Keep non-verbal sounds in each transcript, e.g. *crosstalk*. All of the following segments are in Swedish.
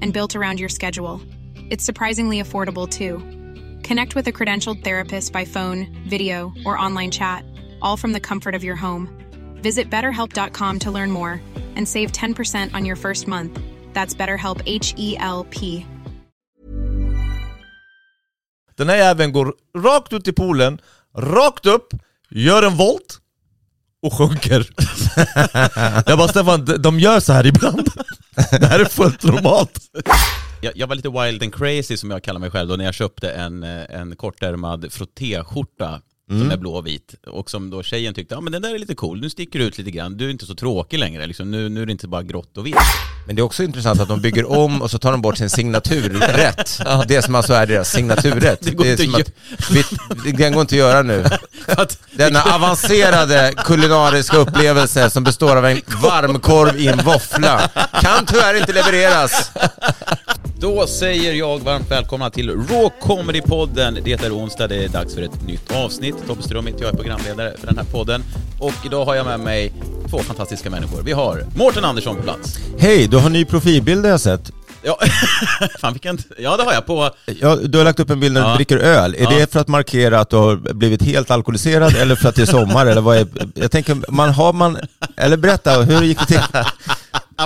and built around your schedule. It's surprisingly affordable too. Connect with a credentialed therapist by phone, video, or online chat, all from the comfort of your home. Visit betterhelp.com to learn more and save 10% on your first month. That's BetterHelp H E L P. Den här jäveln går rakt ut i poolen, rakt upp, gör en volt och sjunker. *laughs* jag bara Stefan, de- de gör så här ibland. *laughs* Det här är fullt normalt. Jag, jag var lite wild and crazy som jag kallar mig själv då när jag köpte en, eh, en kortärmad frottéskjorta som är blå och vit. Och som då tjejen tyckte, ja men den där är lite cool, nu sticker du ut lite grann, du är inte så tråkig längre liksom. nu, nu är det inte bara grått och vitt. Men det är också intressant att de bygger om och så tar de bort sin signaturrätt. Det som alltså är deras signaturrätt. *laughs* Det går är inte att att, vi, den går inte att göra nu. *laughs* Denna avancerade kulinariska upplevelse som består av en varmkorv i en våffla kan tyvärr inte levereras. Då säger jag varmt välkomna till Raw Comedy-podden. Det är onsdag, det är dags för ett nytt avsnitt. Tobbe Strömmit, jag är programledare för den här podden. Och idag har jag med mig två fantastiska människor. Vi har Mårten Andersson på plats. Hej, du har ny profilbild har jag sett. Ja, *laughs* fan vilken... Ja, det har jag på... Ja, du har lagt upp en bild när du Ja. dricker öl. Är Ja. det för att markera att du har blivit helt alkoholiserad eller för att det är sommar? Eller vad är, jag tänker, man har man... Eller berätta, hur gick det till? *laughs*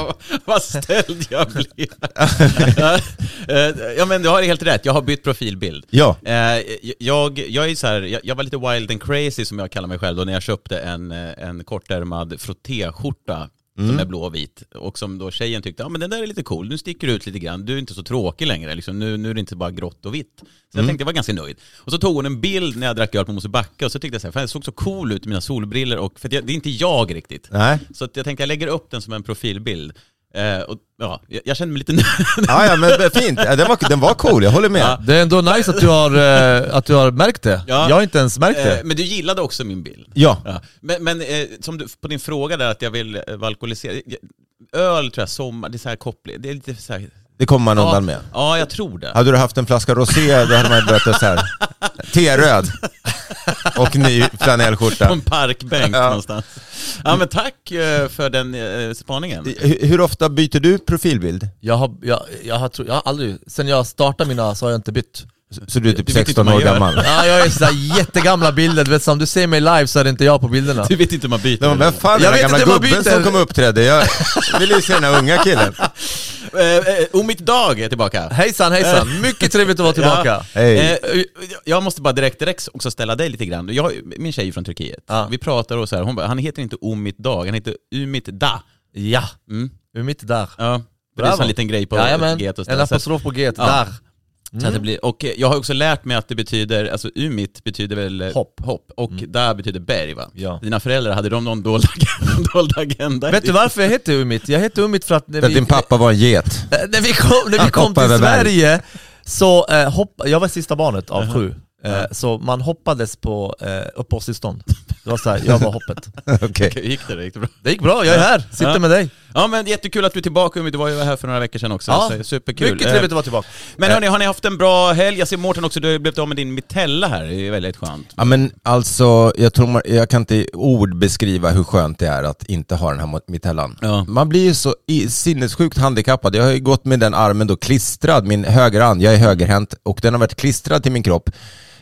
*laughs* Vad ställd jag blev. *laughs* ja, men du har helt rätt. Jag har bytt profilbild. Ja. Eh, Jag, jag är så här, jag, jag var lite wild and crazy som jag kallar mig själv då när jag köpte en, eh, en kortärmad frottéskjorta som är blå och vit. Och som då tjejen tyckte, ja men den där är lite cool, nu sticker du ut lite grann, du är inte så tråkig längre, liksom. nu, nu är det inte bara grått och vitt. Så jag tänkte jag var ganska nöjd. Och så tog hon en bild när jag drack öl på Mosebacke och så tyckte jag så här, fan jag såg så cool ut i mina solbriller och, för jag, det är inte jag riktigt. Nej. Så jag tänkte jag lägger upp den som en profilbild. Eh, och, ja, jag, jag kände mig lite *laughs* nöjd. Ja, ja, men fint. Ja, Den var, den var cool, jag håller med. Ja. Det är ändå nice att du har, eh, att du har märkt det. Ja. Jag har inte ens märkt det. Eh, men du gillade också min bild. Ja. Ja. Men, men som du, på din fråga där att jag vill vara alkoholiserad. Öl tror jag, sommar, det är så här koppling. Det är lite så här, Det kommer man undan med. ja, jag tror det. Hade du haft en flaska rosé, då hade man börjat så här. T-röd. *laughs* *laughs* Och ny flanellskjorta. På en parkbänk Ja. någonstans. Ja men tack eh, för den eh, spaningen. Hur, hur ofta byter du profilbild? Jag har, jag, jag, har, jag har aldrig, sen jag startade mina så har jag inte bytt. Så du är typ Du vet inte 16 hur man år gammal? Ja, jag är sådär jättegamla bilder, du vet som du ser mig live så är det inte jag på bilderna. Du vet inte hur man byter. Men vem fan är den gamla gubben byter. som kom och uppträdde? Jag vill ju se den här unga killen. *laughs* Eh, eh, Omit Dag är tillbaka. Hejsan hejsan, mycket trevligt att vara *laughs* tillbaka. Ja. Hej. Eh, jag måste bara direkt, direkt också ställa dig lite grann. Jag, min tjej är från Turkiet. Ja. Vi pratar och så här, hon bara, han heter inte Omit Dag, han heter Umit Da. Ja, Mm. mitt där. Ja. Det är en liten grej på Jajamän, G och en sådär. Så apostrof på G, Ja. där. Så att det blir, och jag har också lärt mig att det betyder, alltså Umit betyder väl Hopp. hopp och där betyder berg va? Ja. Dina föräldrar, hade de någon dold, *laughs* dold agenda? Vet du varför jag heter Umit? Jag heter Umit för att när För vi, din pappa var en get. *laughs* när vi kom, när vi kom hoppade till berg. Sverige så eh, hopp, jag var sista barnet av sju. Eh, så man hoppades på eh, uppehållstillstånd. Det var så här, jag var *laughs* hoppet. Okej. Hur gick det? Gick det bra? Det gick bra, jag är här, sitter Ja. med dig. Ja men jättekul att du är tillbaka Umit, du var ju här för några veckor sedan också. Ja, så superkul. Mycket trevligt att Eh, vara tillbaka. Men hörni, har ni haft en bra helg? Jag ser Mårten också, du har blivit av med din mitella här, det är väldigt skönt. Ja men alltså, jag tror man, jag kan inte i ord beskriva hur skönt det är att inte ha den här mittellan. Ja. Man blir ju så i, sinnessjukt handikappad. Jag har ju gått med den armen då klistrad, min högerarm, jag är högerhänt och den har varit klistrad till min kropp.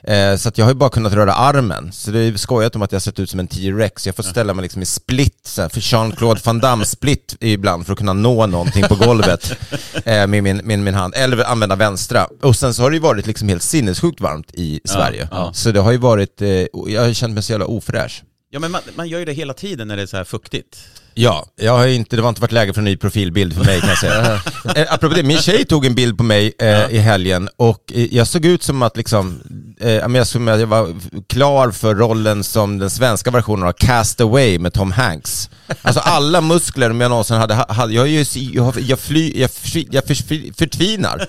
Eh, så att jag har ju bara kunnat röra armen. Så det är skojat om att jag har sett ut som en T-rex. Jag får ställa mig liksom i split, så här, för Jean-Claude Van Damme split ibland för att kunna nå någonting på golvet *laughs* eh, med min, min, min hand. Eller använda vänstra. Och sen så har det ju varit liksom helt sinnessjukt varmt i Sverige. ja. Så det har ju varit, eh, jag har känt mig så jävla ofräsch. Ja men man, man gör ju det hela tiden när det är så här fuktigt. Ja, jag har inte, det har inte varit läge för en ny profilbild för mig kan jag säga. *laughs* eh, apropå det, min tjej tog en bild på mig eh, i helgen och eh, jag såg ut som att liksom, eh, ja, men jag, såg att jag var klar för rollen som den svenska versionen av Cast Away med Tom Hanks. Alltså alla muskler om jag någonsin hade, hade jag, är ju, jag, jag, fly, jag, fly, jag för, förtvinar.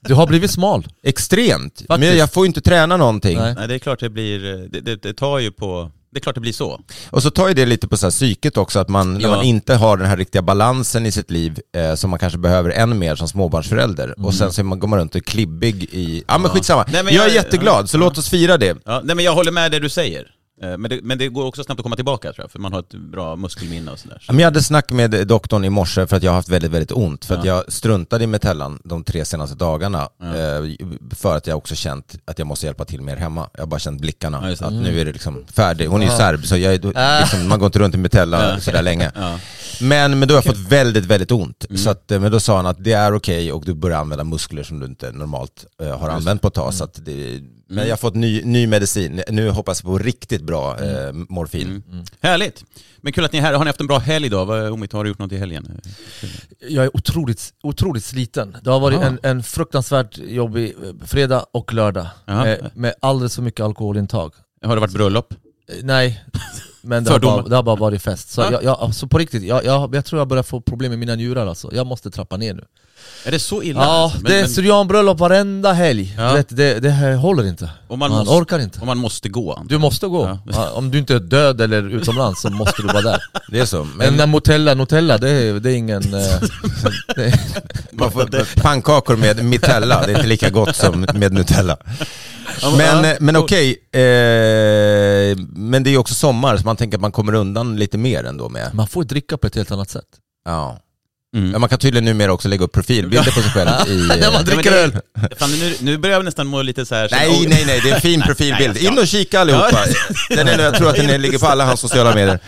Du har blivit smal. Extremt. Men Faktiskt. jag får ju inte träna någonting. Nej. Nej det är klart det blir, det, det, det tar ju på, det är klart det blir så. Och så tar ju det lite på så här psyket också, att man, när Ja. man inte har den här riktiga balansen i sitt liv eh, som man kanske behöver än mer som småbarnsförälder. Och sen så är man, går man runt och är klibbig i... Ja men skitsamma. Nej, men jag, är jag- jätteglad, så låt oss fira det. Ja, nej men jag håller med det du säger. Eh, Men det, men det går också snabbt att komma tillbaka tror jag, för man har ett bra muskelminne och sådär. Ja, Men jag hade snack med doktorn i morse för att jag har haft väldigt, väldigt ont. För att jag struntade i metellan de tre senaste dagarna. Eh, för att jag också känt att jag måste hjälpa till mer hemma. Jag har bara känt blickarna. Ja, just att nu är det liksom färdigt. Hon är ju serb så jag, är- liksom, man går inte runt i metella sådär länge. Ja. Men, men då har jag fått väldigt, väldigt ont. Så att, eh, men då sa han att det är okej och du börjar använda muskler som du inte normalt har använt på ett tag. Så att det, men jag har fått ny, ny medicin. Nu hoppas jag på riktigt bra eh, morfin. Härligt! Men kul att ni är här. Har ni haft en bra helg då? Vad- Omid, har du gjort något i helgen? Jag är otroligt, otroligt sliten. Det har varit Aha. en, en fruktansvärt jobbig eh, fredag och lördag. Jaha. Med, med alldeles för mycket alkoholintag. Har det varit bröllop? Eh, Nej, men det har, Fördomar. bara, det har bara varit fest. Så Ja. jag, jag, alltså på riktigt, jag, jag, jag tror jag börjar få problem med mina njurar alltså. Jag måste trappa ner nu. Är det så illa? Ja, alltså? Men- det är men- syrianbröllop varenda helg. Ja. Vet, det, det här håller inte. Om man Man måste- orkar inte. Om man måste gå? antar Du måste gå. Ja. Ja, Om du inte är död eller utomlands så måste du vara där. *laughs* Det är så. Men Men den Nutella, Nutella det är, det är ingen... eh, *laughs* man får pannkakor med Mitella, det är inte lika gott som med Nutella. Men, men okej, eh, men det är ju också sommar så man tänker att man kommer undan lite mer ändå med. man får dricka på ett helt annat sätt. Ja. Mm. Ja, man kan tydligen numera också lägga upp profilbilder på sig själv *laughs* i... När man eh, men dricker öl. *laughs* Fan, nu, nu börjar jag nästan må lite så här. Nej, nej, nej, det är en fin profilbild. In och kika allihopa. Den är, jag tror att den ligger på alla hans sociala medier.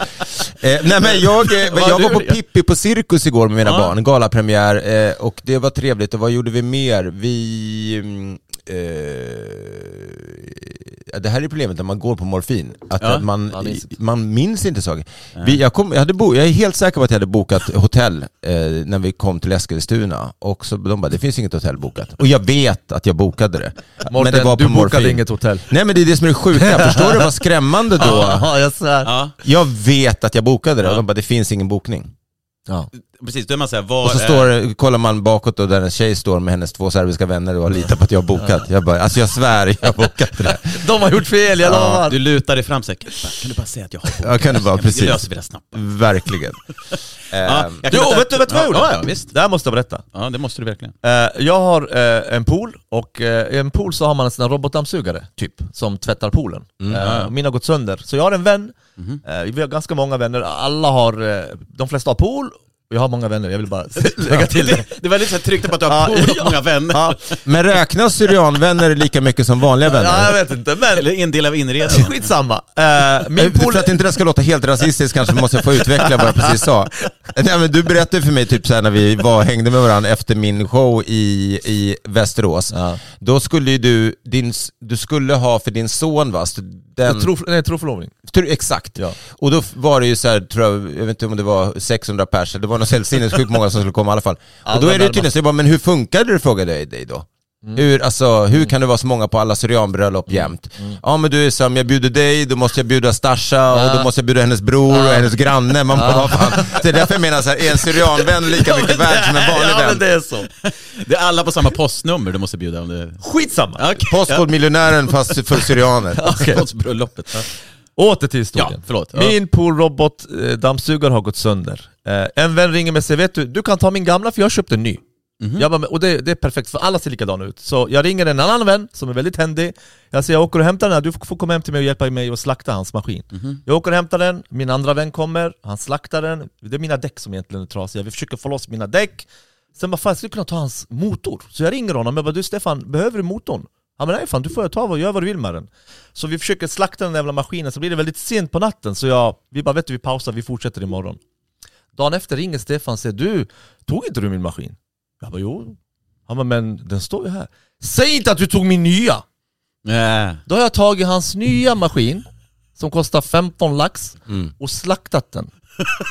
Eh, nej men jag, eh, jag var på Pippi på Cirkus igår med mina Ja. barn, galapremiär, eh, och det var trevligt. Och vad gjorde vi mer? Vi... mm, Eh, det här är problemet när man går på morfin, att Ja, att man, man minns inte. man minns inte saker. Vi, jag, kom, jag, hade bo, jag är helt säker på att jag hade bokat hotell eh, när vi kom till Eskilstuna, och så de bara, det finns inget hotell bokat. Och jag vet att jag bokade det. Mårten, det var på du bokade morfin. inget hotell. Nej men det är det som är det sjuka, förstår du vad skrämmande då? *laughs* Ja, jag svär. Jag vet att jag bokade det och de bara, det finns ingen bokning. Ja. Precis. Då är man såhär, var Och så står, det- kollar man bakåt och där en tjej står med hennes två serbiska vänner och litar på att jag har bokat. Jag bara, alltså jag svär, jag har bokat det. *laughs* De har gjort fel, jag lovar. Du lutar dig fram säkert. Kan du bara säga att jag har bokat? *laughs* Jag kan det bara, precis. löser vi det snabbt. Verkligen. Ja, Ehm, Jo, berätta- vet du, vet du vad jag gjorde? Ja, ja, visst. Det här måste jag berätta. Ja, det måste du verkligen. Eh, jag har eh, en pool, och eh, i en pool så har man en sån här robotdammsugare, typ, som tvättar poolen. Mm. Ja, ja. Min har gått sönder, så jag har en vän, Mhm. eh, vi har ganska många vänner, alla har, de flesta har pool, och jag har många vänner, jag vill bara *laughs* lägga till det. Det var lite så här på att du har Ja, ja. många vänner. Ja, Men räknas syrianvänner lika mycket som vanliga ja, jag vänner? vet inte, men Eller en del av inredningen. skitsamma. Eh, min pool... För att inte det ska låta helt rasistiskt kanske måste jag få utveckla vad jag precis sa. *laughs* Nej, men du berättade för mig typ så här när vi var, hängde med varandra efter min show i, i Västerås. Ja. Då skulle ju du, din, du skulle ha för din son va, den, Tro, nej, troförlovning. Exakt. Ja. Och då var det ju så här, tror jag, jag vet inte om det var 600 pers, det var något helt sinnessjukt många som skulle komma i alla fall. Och då är det tydligen så jag bara, men hur funkade det frågade jag dig då? Hur, alltså, hur kan det vara så många på alla syrianbröllop jämt? Ja men du är som, jag bjuder dig, då måste jag bjuda Stasha och Ja. då måste jag bjuda hennes bror och hennes granne. Man bara, vad fan. Det är därför jag menar så här, är en syrianvän lika mycket värd som en vanlig Ja men vän? det är så. Det är alla på samma postnummer du måste bjuda om det... Skitsamma. Okej. Postkodmiljonären fast för syrianer. Postbröllopet. Ja. Åter till historien. Ja, förlåt. Ja. Min poolrobot eh, har gått sönder. Eh, en vän ringer mig och säger vet du, du kan ta min gamla för jag har köpt en ny. Mhm. Jag bara, "Men- och det, det är perfekt för alla ser likadana ut. Så jag ringer en annan vän som är väldigt händig. Jag säger jag åker och hämtar den här, du får komma hem till mig och hjälpa mig att slakta hans maskin. Mhm. Jag åker och hämtar den, min andra vän kommer, han slaktar den. Det är mina däck som egentligen är trasiga, vi försöker få loss mina däck. Sen bara fan jag skulle kunna ta hans motor. Så jag ringer honom och bara du Stefan, behöver du motorn? Han bara nej fan du får ta och göra vad du vill med den. Så vi försöker slakta den jävla maskinen, så blir det väldigt sent på natten så jag, vi bara vet du vi pausar, vi fortsätter imorgon. Dagen efter ringer Stefan och säger du, tog inte du min maskin? Jag bara jo. Han bara men den står ju här. Säg inte att du tog min nya! Nej. Då har jag tagit hans nya maskin, som kostar 15 lax Mm. och slaktat den.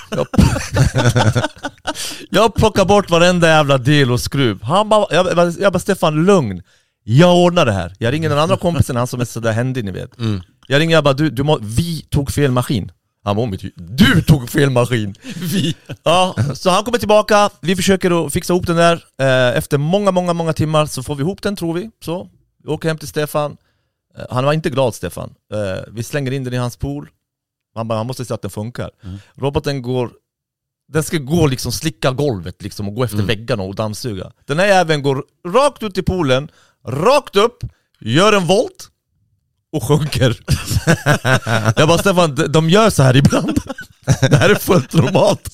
Jag, *laughs* jag plockar bort varenda jävla del och skruv. Han bara, jag, jag, jag bara Stefan lugn, jag ordnar det här. Jag ringer den andra kompisen, han som är sådär händig ni vet. Mm. Jag ringer jag bara, du, du må, vi tog fel maskin. Han "Om vi- du tog fel maskin! Vi. Ja, så han kommer tillbaka, vi försöker att fixa ihop den där. Eh, Efter många, många, många timmar så får vi ihop den tror vi. Så, vi åker hem till Stefan. Eh, Han var inte glad Stefan. Eh, Vi slänger in den i hans pool. Han bara, han måste se att den funkar. Roboten går, den ska gå liksom, slicka golvet liksom och gå efter väggarna och dammsuga. Den här jäveln går rakt ut i poolen, rakt upp, gör en volt och sjunker. *laughs* Jag bara Stefan, de- gör så här ibland. *laughs* Det här är fullt normalt.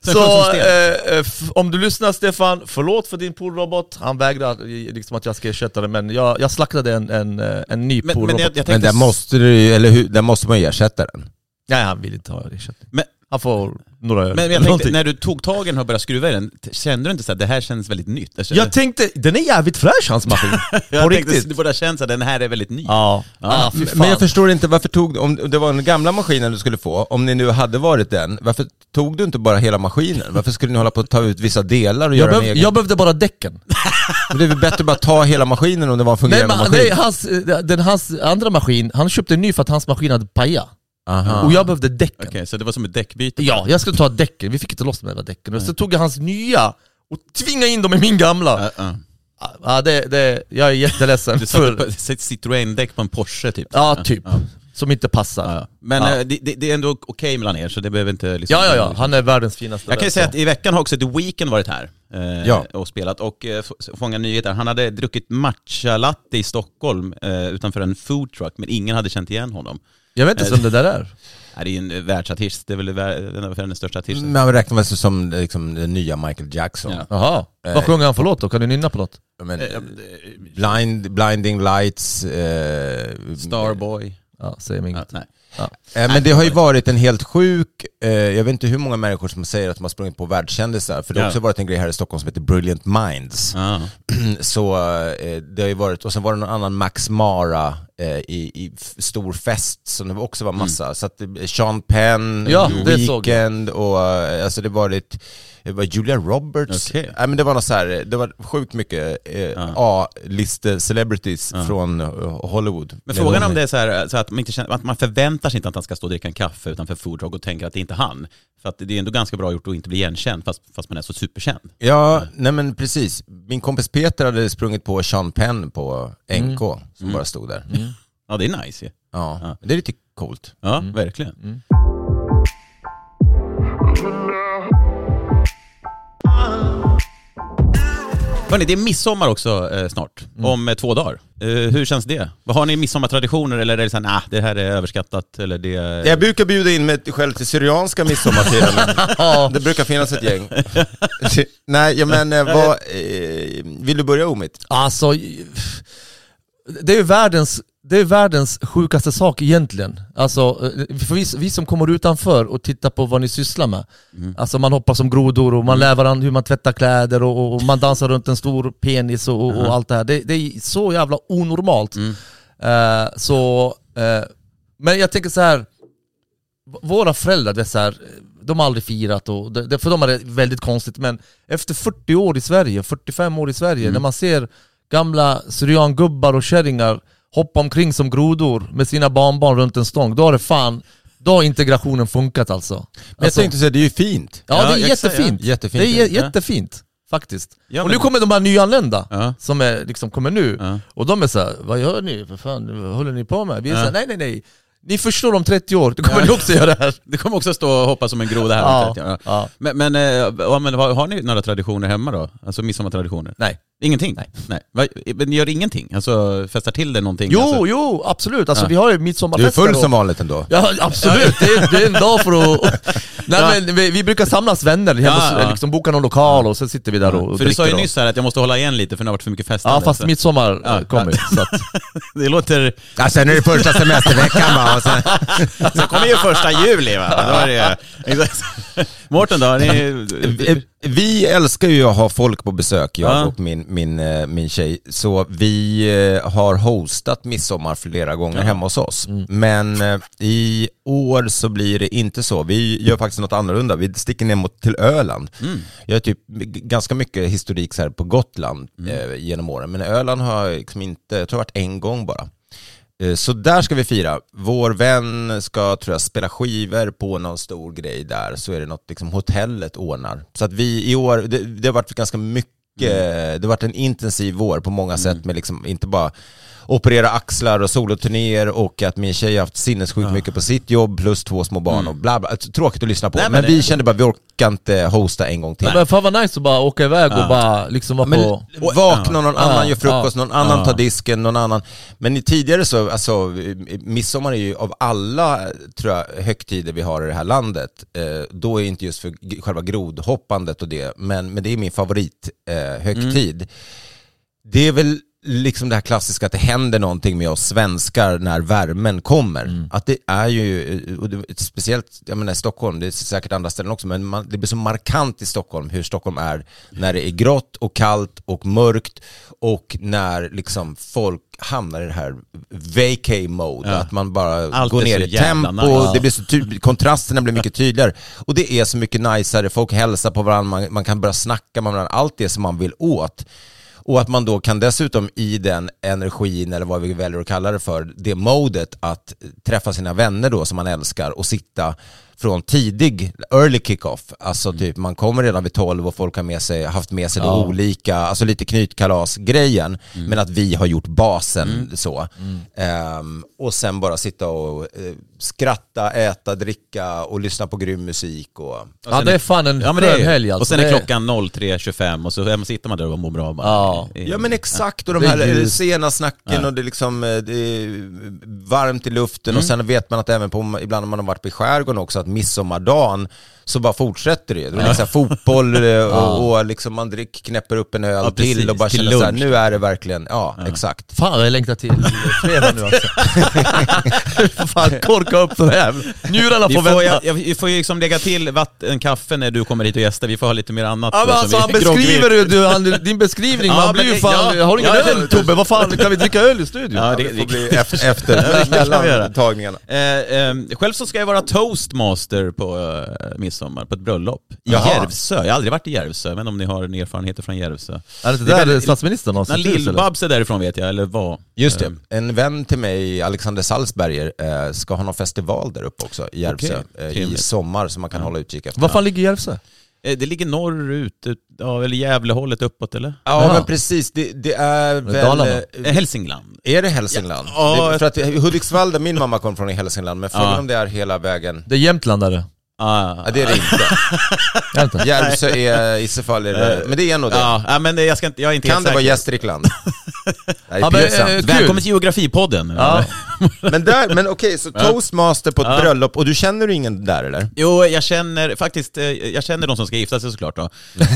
Så eh, eh, om du lyssnar Stefan, förlåt för din poolrobot. Han vägrar eh, liksom att jag ska ersätta den, men jag, jag slaktade en, en, eh, en ny Men, poolrobot. men jag, jag Men där måste du, eller hur, där måste man ju ersätta den. Nej han vill inte ha ersättning. Men- Han får några öre. Men jag tänkte, när du tog tag i den och började skruva i den, kände du inte så att det här känns väldigt nytt? Alltså, Jag tänkte, den är jävligt fräsch hans maskin. *laughs* jag På tänkte, riktigt. du borde ha känt att den här är väldigt ny. Ja. Ah. Men jag förstår inte, varför tog du, om det var den gamla maskinen du skulle få, om ni nu hade varit den, varför tog du inte bara hela maskinen? Varför skulle ni hålla på att ta ut vissa delar och jag, göra en behöv, egen? jag behövde bara däcken. Men det är väl bättre att bara ta hela maskinen om det var en Nej, fungerande men, maskin? nej, hans, eh, den, hans andra maskin, han köpte en ny för att hans maskin hade pajat. Aha. Och jag behövde däcken. Okej, så det var som ett däckbyte? Ja, jag skulle ta däcken, vi fick inte loss de där däcken. Så tog jag hans nya och tvingade in dem i min gamla. Ja, ja. Ja, det, det, jag är jätteledsen. *laughs* Du satte Citroën-däck på en Porsche typ? ja, typ. Ja. Som inte passar. Ja. Men Ja. eh, det, det är ändå okej mellan er, så det behöver inte liksom... Ja, ja, ja. Han är världens finaste Jag kan ju säga att i veckan har också The Weeknd varit här eh, Ja. och spelat och eh, fångat nyheter. Han hade druckit matcha-latte i Stockholm eh, utanför en food truck, men ingen hade känt igen honom. Jag vet inte vem det där är. Nej, det är ju en eh, världsartist, det är väl vär- den, den största artisten. Men han räknar väl sig som liksom, den nya Michael Jackson. Ja. Jaha. Eh. Vad sjunger han för låt då? Kan du nynna på något? Men, blind, blinding lights, eh, Starboy. Ja, säg mig Ja, inget. nej. Eh, men det har ju varit en helt sjuk, eh, jag vet inte hur många människor som säger att de har sprungit på världskändisar, för det har Ja. också varit en grej här i Stockholm som heter Brilliant Minds. Ja. *clears throat* Så eh, det har ju varit, och sen var det någon annan Max Mara eh, i, i stor fest som det också var massa. Så att det- Sean Penn, Ja. Weekend och eh, alltså det var ett, det var Julia Roberts. Okej. Nej, men det var något så här, det var sjukt mycket eh, A-liste celebrities från eh, Hollywood. Men frågan är om det är så, här, så att, man inte känner, att man förväntar sig inte att han ska stå och dricka en kaffe utanför food truck och tänker att det är inte han. För att det är ändå ganska bra gjort att inte bli igenkänd fast, fast man är så superkänd. Ja, nej men precis. Min kompis Peter hade sprungit på Sean Penn på NK, som bara stod där. Ja, det är nice ju. Ja, Ja. det är lite coolt. Ja, verkligen. Hörni, det är midsommar också eh, snart, om eh, två dagar. Eh, hur känns det? Vad Har ni midsommartraditioner eller är det så här, nah, det här är överskattat eller det... Jag brukar bjuda in mig själv till Syrianska midsommarfiranden. *laughs* det brukar finnas ett gäng. *laughs* Nej, ja, men eh, vad, eh, vill du börja Omid? Alltså, det är ju världens, det är världens sjukaste sak egentligen. Alltså, eh, för vi, vi som kommer utanför och tittar på vad ni sysslar med. Alltså man hoppar som grodor och man lär varandra hur man tvättar kläder och, och- man dansar runt en stor penis och, och, och allt det här. Det, det är så jävla onormalt. Eh, så, eh, men jag tänker så här. våra föräldrar, det så här, de har aldrig firat, och det, det- för dem är det väldigt konstigt, men efter 40 år i Sverige, 45 år i Sverige, när man ser gamla syriangubbar och kärringar hoppa omkring som grodor med sina barnbarn runt en stång, då har det fan, då har integrationen funkat alltså. Men jag alltså tänkte säga, det är ju fint. ja, det är jättefint. ja. Jättefint, Det är jättefint, faktiskt. Ja, och nu kommer de här nyanlända, Ja. som är, liksom kommer nu, Ja. och de är såhär, vad gör ni? För fan, vad håller ni på med? Vi är Ja. såhär, nej nej nej, ni förstår om 30 år, då kommer ni också göra det här. Det kommer också stå och hoppa som en groda här. Ja, Ja. ja. Men, men, eh, ja, men har, har ni några traditioner hemma då? Alltså midsommartraditioner? Nej. Ingenting? Nej. Va, men ni gör ingenting? Alltså festar till det någonting? Jo, alltså, jo, absolut. Alltså Ja. vi har ju Du är midsommarfester. full och- som vanligt ändå. Ja absolut, det är, det är en dag för att... *laughs* Nej men vi, vi brukar samlas vänner, hemma, Ja, liksom boka någon lokal och så sitter vi där och För du sa ju och- nyss här att jag måste hålla igen lite för det har varit för mycket festande. Ja fast midsommar Ja, ja, kommer ju, så att, *laughs* Det låter... Ja, sen är det första semesterveckan va, *laughs* sen, Sen kommer ju första juli va? Då är det... Exakt. *laughs* Mårten då? Ni, Vi- älskar ju att ha folk på besök, jag Ja. och min, min, eh, min tjej. Så vi eh, har hostat midsommar flera gånger hemma hos oss. Men eh, i år så blir det inte så. Vi gör faktiskt något annorlunda. Vi sticker ner mot, till Öland. Jag har typ ganska mycket historik så här på Gotland eh, genom åren. Men Öland har jag liksom inte, jag tror det har varit en gång bara. Eh, Så där ska vi fira. Vår vän ska, tror jag, spela skivor på någon stor grej där. Så är det något liksom hotellet ordnar. Så att vi i år, det, det har varit ganska mycket, det har varit en intensiv vår på många sätt med liksom inte bara operera axlar och soloturnéer och att min tjej har haft sinnessjukt mycket på sitt jobb plus två små barn och bla bla. Alltså, Tråkigt att lyssna på. Nej, men men vi kände bara, vi orkar inte hosta en gång till. Men fan vad nice att bara åka iväg och bara liksom vara Men på... vakna, någon annan gör frukost, någon annan tar disken, någon annan. Men tidigare så, alltså midsommar är ju av alla, tror jag, högtider vi har i det här landet, eh, då är inte just för själva grodhoppandet och det, men, men det är min favorit eh, högtid. Det är väl liksom det här klassiska att det händer någonting med oss svenskar när värmen kommer. Att det är ju, och det, speciellt jag menar, i Stockholm, det är säkert andra ställen också, men man, det blir så markant i Stockholm hur Stockholm är när det är grått och kallt och mörkt och när liksom folk hamnar i det här vacay mode, Ja. att man bara Allt går ner i tempo, nice. det blir så ty- kontrasterna blir mycket tydligare. Och det är så mycket najsare, folk hälsar på varandra, man, man kan börja snacka med varandra, allt det som man vill åt. Och att man då kan dessutom i den energin, eller vad vi väljer att kalla det för, det modet att träffa sina vänner då som man älskar och sitta från tidig, early kick-off. Alltså typ man kommer redan vid 12 och folk har med sig, haft med sig då olika, alltså lite knytkalas-grejen. Men att vi har gjort basen så. Ehm, och sen bara sitta och eh, skratta, äta, dricka och lyssna på grym musik. Och, Ja det är fan en Ja men det skön är helg alltså. Och sen Det är klockan 03.25 och så man- sitter man där och mår bra. Ja. Ja men exakt, och de här ljus. sena snacken Ja. och det är liksom eh, det är varmt i luften och sen vet man att även på, ibland när man har varit i skärgården också, att midsommardagen så bara fortsätter det. Det är liksom fotboll eh, *laughs* och, och liksom man drick, knäpper upp en öl Ja, precis. till och bara Till känner så här, lunch. nu är det verkligen, ja, exakt. Fan jag längtar till *laughs* fredag nu alltså. *laughs* Fan korka upp den här. Njurarna Vi får får, vänta. jag, vi får ju liksom lägga till vatten, kaffe när du kommer hit och gästar. Vi får ha lite mer annat. Ja, men alltså, han beskriver ju, du, han, din beskrivning, Ja, man blir ju fan, ja, har du ingen ja, öl Tobbe? Vad fan, kan vi dricka öl i studion? Ja, det, Det det, får bli efter, efter mellan tagningarna. Eh, eh, själv så ska jag vara toastmaster på eh, midsommar, på ett bröllop. I Jaha. Järvsö. Jag har aldrig varit i Järvsö, men om ni har en erfarenheter från Järvsö. Är det Det är där väldigt- statsministern har eller? Lill-Babs är därifrån vet jag, eller vad? Just det, Eh, en vän till mig, Alexander Salzberger, eh, ska ha någon festival där uppe också i Järvsö Okej, eh, i sommar som man kan hålla utkik efter. Var fan ligger Järvsö? Det ligger norrut, ut- ja, eller Gävlehållet uppåt eller? Ja Ja. men precis, det, det är väl... Dalarna. Hälsingland. Är det Hälsingland? Ja, ja, det, för att Hudiksvall, där min mamma kom från, är Hälsingland, men frågan Ja. om det är hela vägen... Det är Jämtland där. Ah, Ja, det är det inte. *laughs* Järvsö är i så fall, är det, men det är nog det. Ja, ja, men jag, ska inte, jag är inte kan helt det vara. Gästrikland? Nej, *laughs* Ja, men, eh. Välkommen till Geografipodden. Ja. *laughs* Men, där, men okej, så toastmaster på ett Ja. bröllop, och du känner ingen där eller? Jo, jag känner faktiskt, eh, jag känner de som ska gifta sig såklart då. Eh,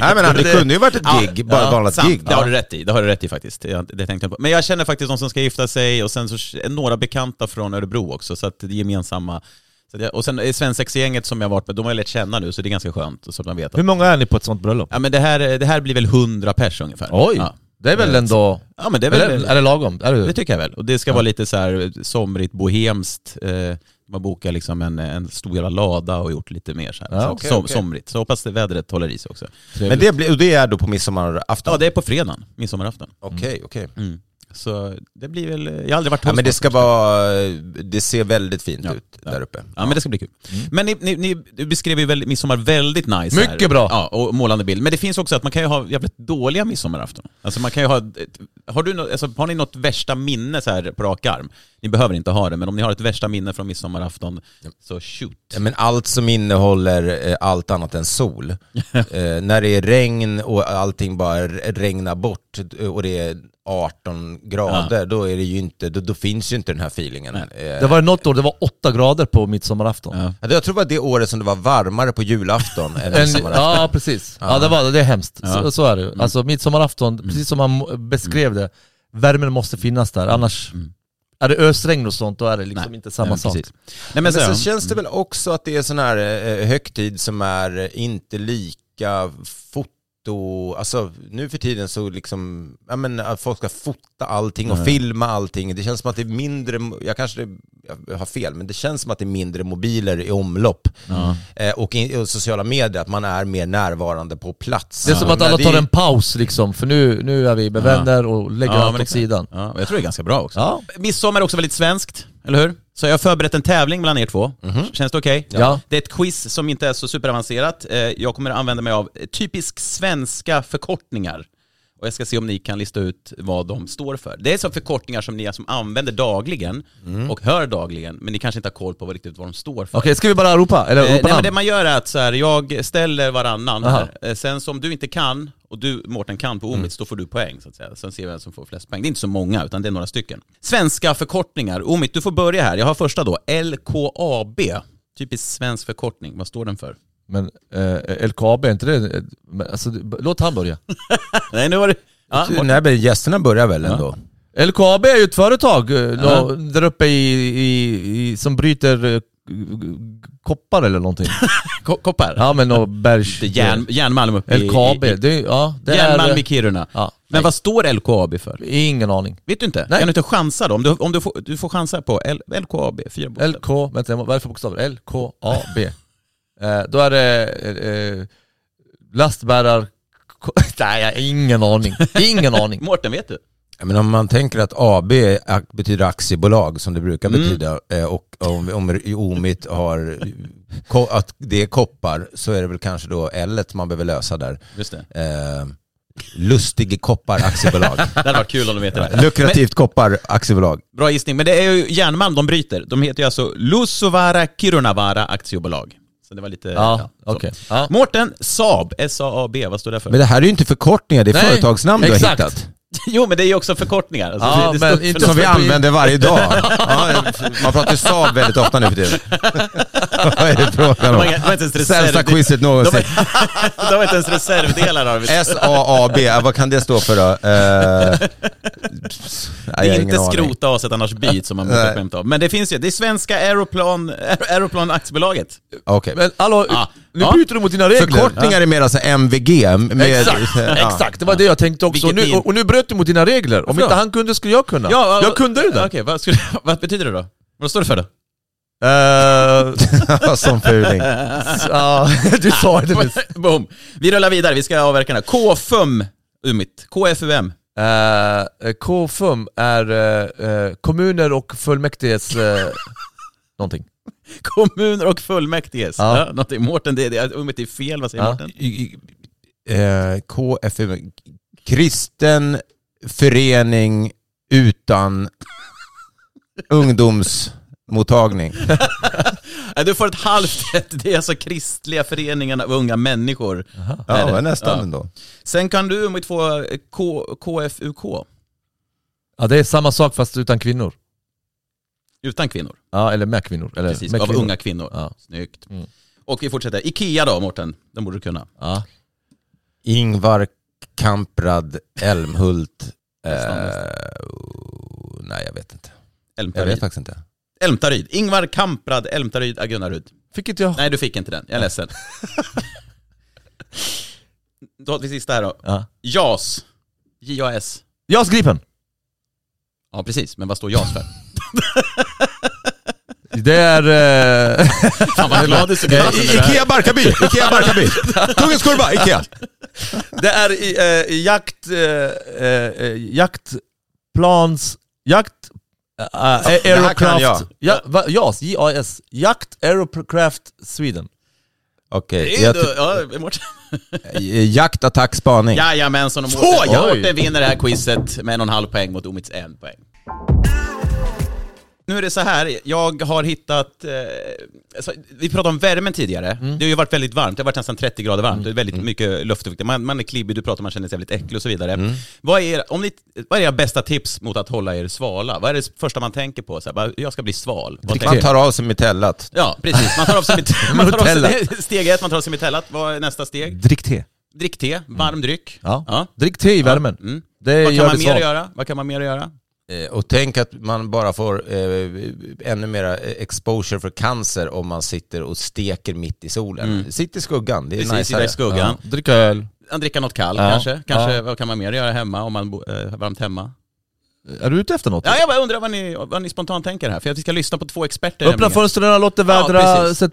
Nej men det kunde ju varit ett gig, bara ett vanligt sant. gig. Det har du rätt i, det har du rätt i faktiskt. Jag, det tänkte jag på. Men jag känner faktiskt de som ska gifta sig och sen så är några bekanta från Örebro också, så att det är gemensamma. Jag, och sen är svensexgänget som jag varit med, de har jag lärt känna nu så det är ganska skönt så man vet Hur många är ni på ett sånt bröllop? Ja men det här, det här blir väl 100 pers ungefär. Oj! Ja, Det är väl ändå... ja men det är väl... är det lagom? Är Det det, tycker jag väl. Och det ska vara lite så här somrigt, bohemskt. Eh, man bokar liksom en, en stor jävla lada och gjort lite mer så här. Ja, så, okej, som, okej. somrigt. Så hoppas det vädret håller i sig också. Men det, blir, och det är då på midsommarafton? Ja, det är på fredagen, midsommarafton. Okej, okej. Mm. Så det blir väl, jag har aldrig varit Ja, men det ska vara, det ser väldigt fint Ja, ut ja. där uppe. Ja men det ska bli kul. Men ni, ni, ni du beskrev ju väldigt, midsommar väldigt nice här. Mycket bra. Ja, och målande bild. Men det finns också att man kan ju ha jävligt dåliga midsommarafton. Alltså man kan ju ha, har, du nå, alltså, har ni något värsta minne så här på rak arm? Ni behöver inte ha det, men om ni har ett värsta minne från midsommarafton, så shoot. Ja, Men allt som innehåller eh, allt annat än sol. *laughs* eh, när det är regn och allting bara regnar bort eh, och det är 18 grader, då, är det ju inte, då, då finns ju inte den här feelingen. Eh, det var något år, det var åtta grader på midsommarafton. Ja. ja, jag tror det var det året som det var varmare på julafton än *laughs* midsommarafton. ja precis, ja, det, var, det är hemskt. Ja. Så, så är det Alltså midsommarafton, precis som han beskrev det, värmen måste finnas där, annars är det ösregn och sånt, då är det liksom Nej. inte samma Nej, sak. Nej, men Men så, sen känns det väl också att det är sån här eh, högtid som är eh, inte lika foto, alltså nu för tiden så liksom, ja men att folk ska fota allting och Nej. filma allting. Det känns som att det är mindre, jag kanske jag har fel, men det känns som att det är mindre mobiler i omlopp. Eh, och, i, och sociala medier, att man är mer närvarande på plats. Det är som att alla tar en paus liksom, för nu, nu är vi med vänner och lägger Ja, allt åt sidan. Ja, jag tror det är ganska bra också. Ja. Midsommar är också väldigt svenskt, eller hur? Så jag har förberett en tävling mellan er två. Känns det okej? Ja. Det är ett quiz som inte är så superavancerat. Eh, Jag kommer att använda mig av typisk svenska förkortningar. Och jag ska se om ni kan lista ut vad de står för. Det är så förkortningar som ni som använder dagligen och hör dagligen, men ni kanske inte har koll på vad riktigt vad de står för. Okej, ska vi bara ropa? Eller Eh, ropa nej, men det man gör är att så här, jag ställer varannan Aha. här. Eh, Sen som du inte kan, och du Mårten kan på Omits, då får du poäng så att säga. Sen ser vi vem som får flest poäng. Det är inte så många, utan det är några stycken. Svenska förkortningar. Omit, du får börja här. Jag har första då. LKAB. Typisk svensk förkortning. Vad står den för? Men eh, LKAB, är inte det... Alltså, låt han börja. *laughs* Nej, nu var det... Ja. Nej, men gästerna börjar väl ändå? LKAB är ju ett företag eh, Ja. där uppe i, i, i, som bryter eh, koppar eller någonting. *laughs* Ko- Koppar. Ja men och bergs... Järn, järnmalm uppe i... LKAB, i, i det, ja, det järnmalm är... i Kiruna. Ja, Men vad står LKAB för? Ingen aning. Vet du inte? Nej. Kan du inte chansa då? Om du, om du, får, du får chansa på L, LKAB, fyra bokstäver. LK, vänta vad är det för bokstäver? LKAB. Eh, då är det eh, lastbärar... *laughs* Nej, jag har ingen aning. Ingen *laughs* aning. Mårten, vet du? Ja, men om man tänker att AB betyder aktiebolag som det brukar Mm. betyda eh, och om, om Omit har att det är koppar så är det väl kanske då L man behöver lösa där. Just det. Eh, Lustig koppar aktiebolag. *laughs* Det hade varit kul om du vet det. Lukrativt koppar aktiebolag. Bra gissning, men det är ju järnmalm de bryter. De heter ju alltså Lusovara Kirunavara aktiebolag. Så det var lite... Ja, så. okej. Ja. Mårten, Saab, S-A-A-B, vad står det för? Men det här är ju inte förkortningar, det är Nej, företagsnamn du har exakt. hittat. *laughs* jo, men det är ju också förkortningar. Alltså, Ja, det, det men. Som vi använder varje dag. *laughs* Ja, man pratar ju Saab väldigt ofta nu för tiden. *laughs* Vad är det frågan om? har inga- de har inte ens Sämsta quizet någonsin. har, de har inte ens reservdelar det. S-A-A-B, vad kan det stå för då? *laughs* Jag Det har är inte skrota aset annars byt som man brukar skämta om. Men det finns ju, det är svenska Aeroplan, Aeroplan Aktiebolaget. Okej. Men hallå, nu bryter du mot dina regler. Förkortningar är mer alltså MVG. Med, Exakt, ja. exakt, det var det jag tänkte också. Nu, och, nu bröt du mot dina regler. Om inte han kunde skulle jag kunna. Ja, jag kunde ju det. Okej, vad, skulle, *laughs* vad betyder det då? Vad står det för då? Eh, *laughs* Som fuling. ja, *laughs* du sa det nyss. *laughs* Boom. Vi rullar vidare, vi ska avverka den här. KFUM, Umit. KFUM. Uh, KFUM är eh, kommuner och fullmäktiges... Uh, någonting. Kommuner och fullmäktiges. Ja. Ja. någonting. Mårten, det, det, Umit är fel, vad säger Ja. Mårten? I- i- eh, KFU, Kristen förening utan ungdomsmottagning. *laughs* Nej, Du får ett halvt rätt. *laughs* Det är alltså kristliga föreningen av unga människor. Ja, det det? var nästan Ja. ändå. Sen kan du Umit få eh, K, KFUK. Ja, det är samma sak fast utan kvinnor. Utan kvinnor. Ja, eller med kvinnor. Eller Precis, med av kvinnor. unga kvinnor. Ja. Snyggt. Mm. Och vi fortsätter. Ikea då, Mårten. Den borde du kunna. Ja. Ingvar Kamprad Elmhult. Eh, Nästan, nej, jag vet inte. Jag vet faktiskt inte. Älmtaryd. Ingvar Kamprad, Älmtaryd, Agunnaryd. Fick inte jag? Nej, du fick inte den. Jag är ledsen. *laughs* Då har vi sista här då. Ja. JAS. J-A-S. JAS Gripen! Ja, precis. Men vad står JAS för? *laughs* Det är... eh, *laughs* Fan vad glad du såg ut. I- Ikea Barkarby! Ikea Barkarby! Kungens kurva, Ikea! det är uh, jakt... Uh, uh, jaktplans... Jakt... Uh, aerocraft... jag. Ja, va, JAS, J-A-S. Jakt Aerocraft Sweden. Okej, jag ty- ja, Mårten. jakt, attack, spaning. Jajamensan, och ja. Mårten vinner det här quizet med en och en halv poäng mot Omits en poäng. Nu är det så här, jag har hittat... Eh, alltså, vi pratade om värmen tidigare. Mm. Det har ju varit väldigt varmt, det har varit nästan 30 grader varmt. Det är väldigt mycket luftfuktighet. Man, man är klibbig, du pratar om att man känner sig jävligt äcklig och så vidare. Mm. Vad, är, om ni, vad är era bästa tips mot att hålla er svala? Vad är det första man tänker på? Så här, bara, jag ska bli sval. Vad Man tar av sig mitellat. Ja, precis. Man tar av sig mit- *laughs* man tar av Nutella. sig, *laughs* Steg ett, man tar av sig mitellat. Vad är nästa steg? Drick te. Drick te, varm dryck. Ja. Ja. Drick te i värmen. Mm. Det Vad kan man mer svagt. göra? Vad kan man mer göra? Eh, Och tänk att man bara får eh, ännu mera exposure för cancer om man sitter och steker mitt i solen. Sitt i skuggan, det är Mm. Precis, najsare. i skuggan. Ja. Dricka öl. Dricka något kallt Ja. kanske. Kanske, Ja. vad kan man mer göra hemma om man bor eh, varmt hemma? Är du ute efter något? Ja, jag bara undrar vad ni, vad ni spontant tänker här, för att vi ska lyssna på två experter. Öppna fönstren, låt det Ja, vädra, sätt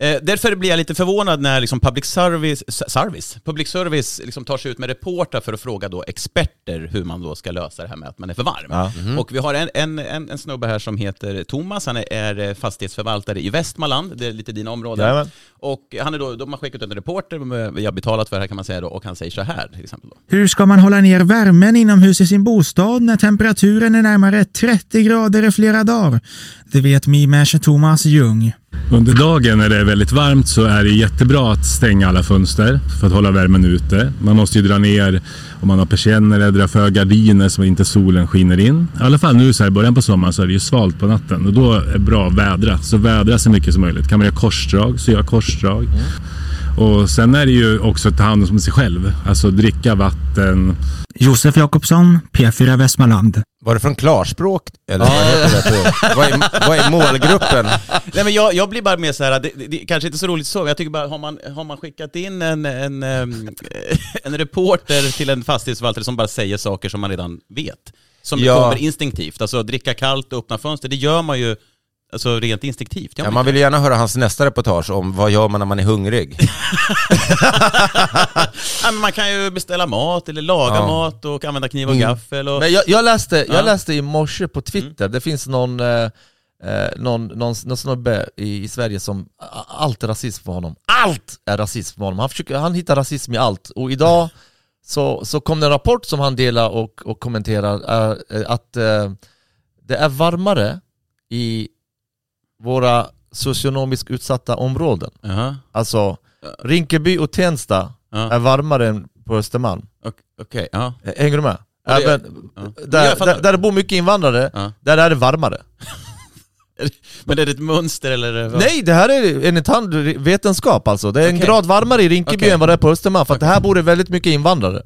Eh, därför blir jag lite förvånad när liksom public service, service, public service liksom tar sig ut med reportrar för att fråga då experter hur man då ska lösa det här med att man är för varm. Ja. Och vi har en, en, en, en snubbe här som heter Thomas, han är, är eh, fastighetsförvaltare i Västmanland, det är lite dina områden. Jajamän. Och han är då, de har skickat ut en reporter, med- vi har betalat för det här kan man säga då, och han säger så här till exempel. Då. Hur ska man hålla ner värmen inomhus i sin bostad när temperaturen är närmare 30 grader i flera dagar? Det vet mimers Thomas Ljung. Under dagen när det är väldigt varmt så är det jättebra att stänga alla fönster för att hålla värmen ute. Man måste ju dra ner om man har persienner eller dra för gardiner så inte solen skiner in. I alla fall nu så här i början på sommaren så är det ju svalt på natten och då är det bra att vädra. Så vädra så mycket som möjligt. Kan man göra korsdrag så gör korsdrag. Och sen är det ju också att ta hand om sig själv. Alltså dricka vatten, Josef Jakobsson, P4 Västmanland. Var det från klarspråk? Eller vad, heter det? vad, är, vad är målgruppen? Nej men jag, jag blir bara mer så här, det, det, kanske inte så roligt så, jag tycker bara, har man, har man skickat in en, en, ehm, *laughs* en reporter till en fastighetsförvaltare som bara säger saker som man redan vet, som Ja. kommer instinktivt, alltså dricka kallt och öppna fönster, det gör man ju alltså, rent instinktivt. Ja, man vill gärna höra hans nästa reportage om vad gör man när man är hungrig. *laughs* ja, men man kan ju beställa mat eller laga Ja. mat och använda kniv och gaffel. Och... Men jag, jag, läste, Ja. jag läste i morse på Twitter, det finns någon, eh, eh, någon, någon, någon snubbe i, i Sverige som, allt är rasism för honom. Allt är rasism för honom. Han, försöker, han hittar rasism i allt. Och idag så, så kom det en rapport som han delar och, och kommenterar, eh, att eh, det är varmare i våra socionomiskt utsatta områden. Jaha. Alltså, Rinkeby och Tensta Ja. är varmare än på Östermalm. Ok- Okej, ja. Hänger du med? Även, där, där, där det bor mycket invandrare, där är det varmare. *laughs* Men är det ett mönster eller? vad? Nej, det här är enligt han vetenskap alltså. Det är en Okej. grad varmare i Rinkeby Okej. än vad det är på Östermalm, för att det här bor det väldigt mycket invandrare.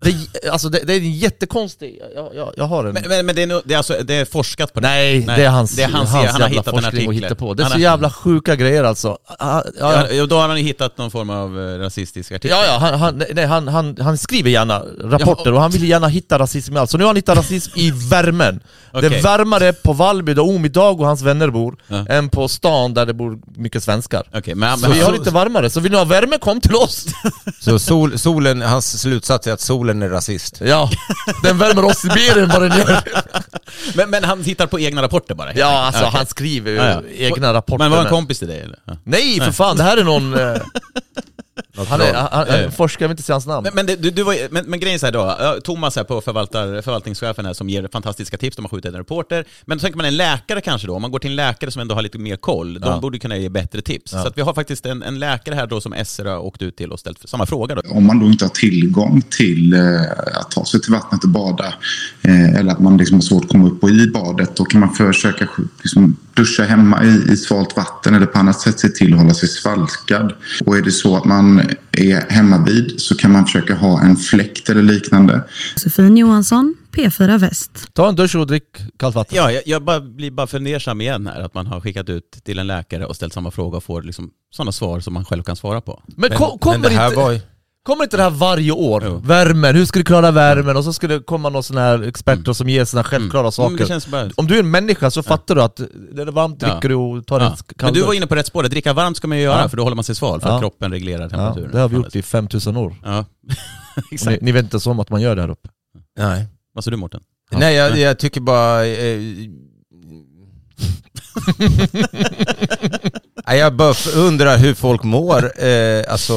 Det, är- alltså det, det är en jättekonstig, jag, jag, jag har en... Men, men, men det, är nog, det, är alltså, det är forskat på det? Nej, det är hans, det är hans- han har jävla hittat en forskning och artikel. hitta på. Det är Han så har- jävla sjuka grejer alltså. Ah, Ja, ja, Ja, då har han ju hittat någon form av eh, rasistisk artikel. Ja, ja han, han, nej, han, han, han skriver gärna rapporter och han vill gärna hitta rasism i allt. Så nu har han hittat rasism i värmen. Det Okej. är varmare på Vallby där Omidag och hans vänner bor, Ja. än på stan där det bor mycket svenskar. Okej, men, Så men, vi har lite varmare, så vill ni ha värme, kom till oss! *laughs* Så sol, solen, hans slutsats är att solen är rasist. Ja, den värmer oss mer än vad den gör. *laughs* men, men han hittar på egna rapporter bara? Ja, alltså Okej. han skriver Ja, ja. egna rapporter. Men var han kompis till dig eller? Nej för fan, det här är någon... *laughs* han är, han, han, forskar, vill inte säga hans namn. Men, men, det, du, du var, men, men grejen är så här då, Thomas här på förvaltar, förvaltningschefen här som ger fantastiska tips, de har skjutit en reporter. Men då tänker man en läkare kanske då, om man går till en läkare som ändå har lite mer koll, de Ja. borde kunna ge bättre tips. Ja. Så att vi har faktiskt en, en läkare här då som SR har åkt ut till och ställt samma fråga då. om man då inte har tillgång till eh, att ta sig till vattnet och bada eh, eller att man liksom har svårt att komma upp och i badet då kan man försöka liksom, duscha hemma i, i svalt vatten eller på annat sätt se till att hålla sig svalkad. Och är det så att man är hemma vid så kan man försöka ha en fläkt eller liknande. Josefin Johansson, P4 Väst. Ta en dusch och drick kallt vatten. Ja, jag, jag bara, blir bara fundersam igen här, att man har skickat ut till en läkare och ställt samma fråga och får liksom sådana svar som man själv kan svara på. Men, Men- ko- kommer, men det här inte, var ju- kommer inte det här varje år? Jo. Värmen, hur ska du klara värmen? Och så ska det komma någon sån här experter som ger såna självklara Mm, saker. det bara... Om du är en människa så fattar du att det är varmt Ja. dricker du och tar Ja. en Men kall du var inne på rätt spår, dricka varmt ska man ju göra Ja. för då håller man sig sval, för Ja. att kroppen reglerar Ja, temperaturen. det har vi gjort i 5000 år. Ja, *laughs* Ni, ni vet inte ens om att man gör det här uppe. Nej. Vad sa du Mårten? Nej, jag, jag tycker bara... Eh, *laughs* Nej, jag bara undrar hur folk mår. Eh, alltså...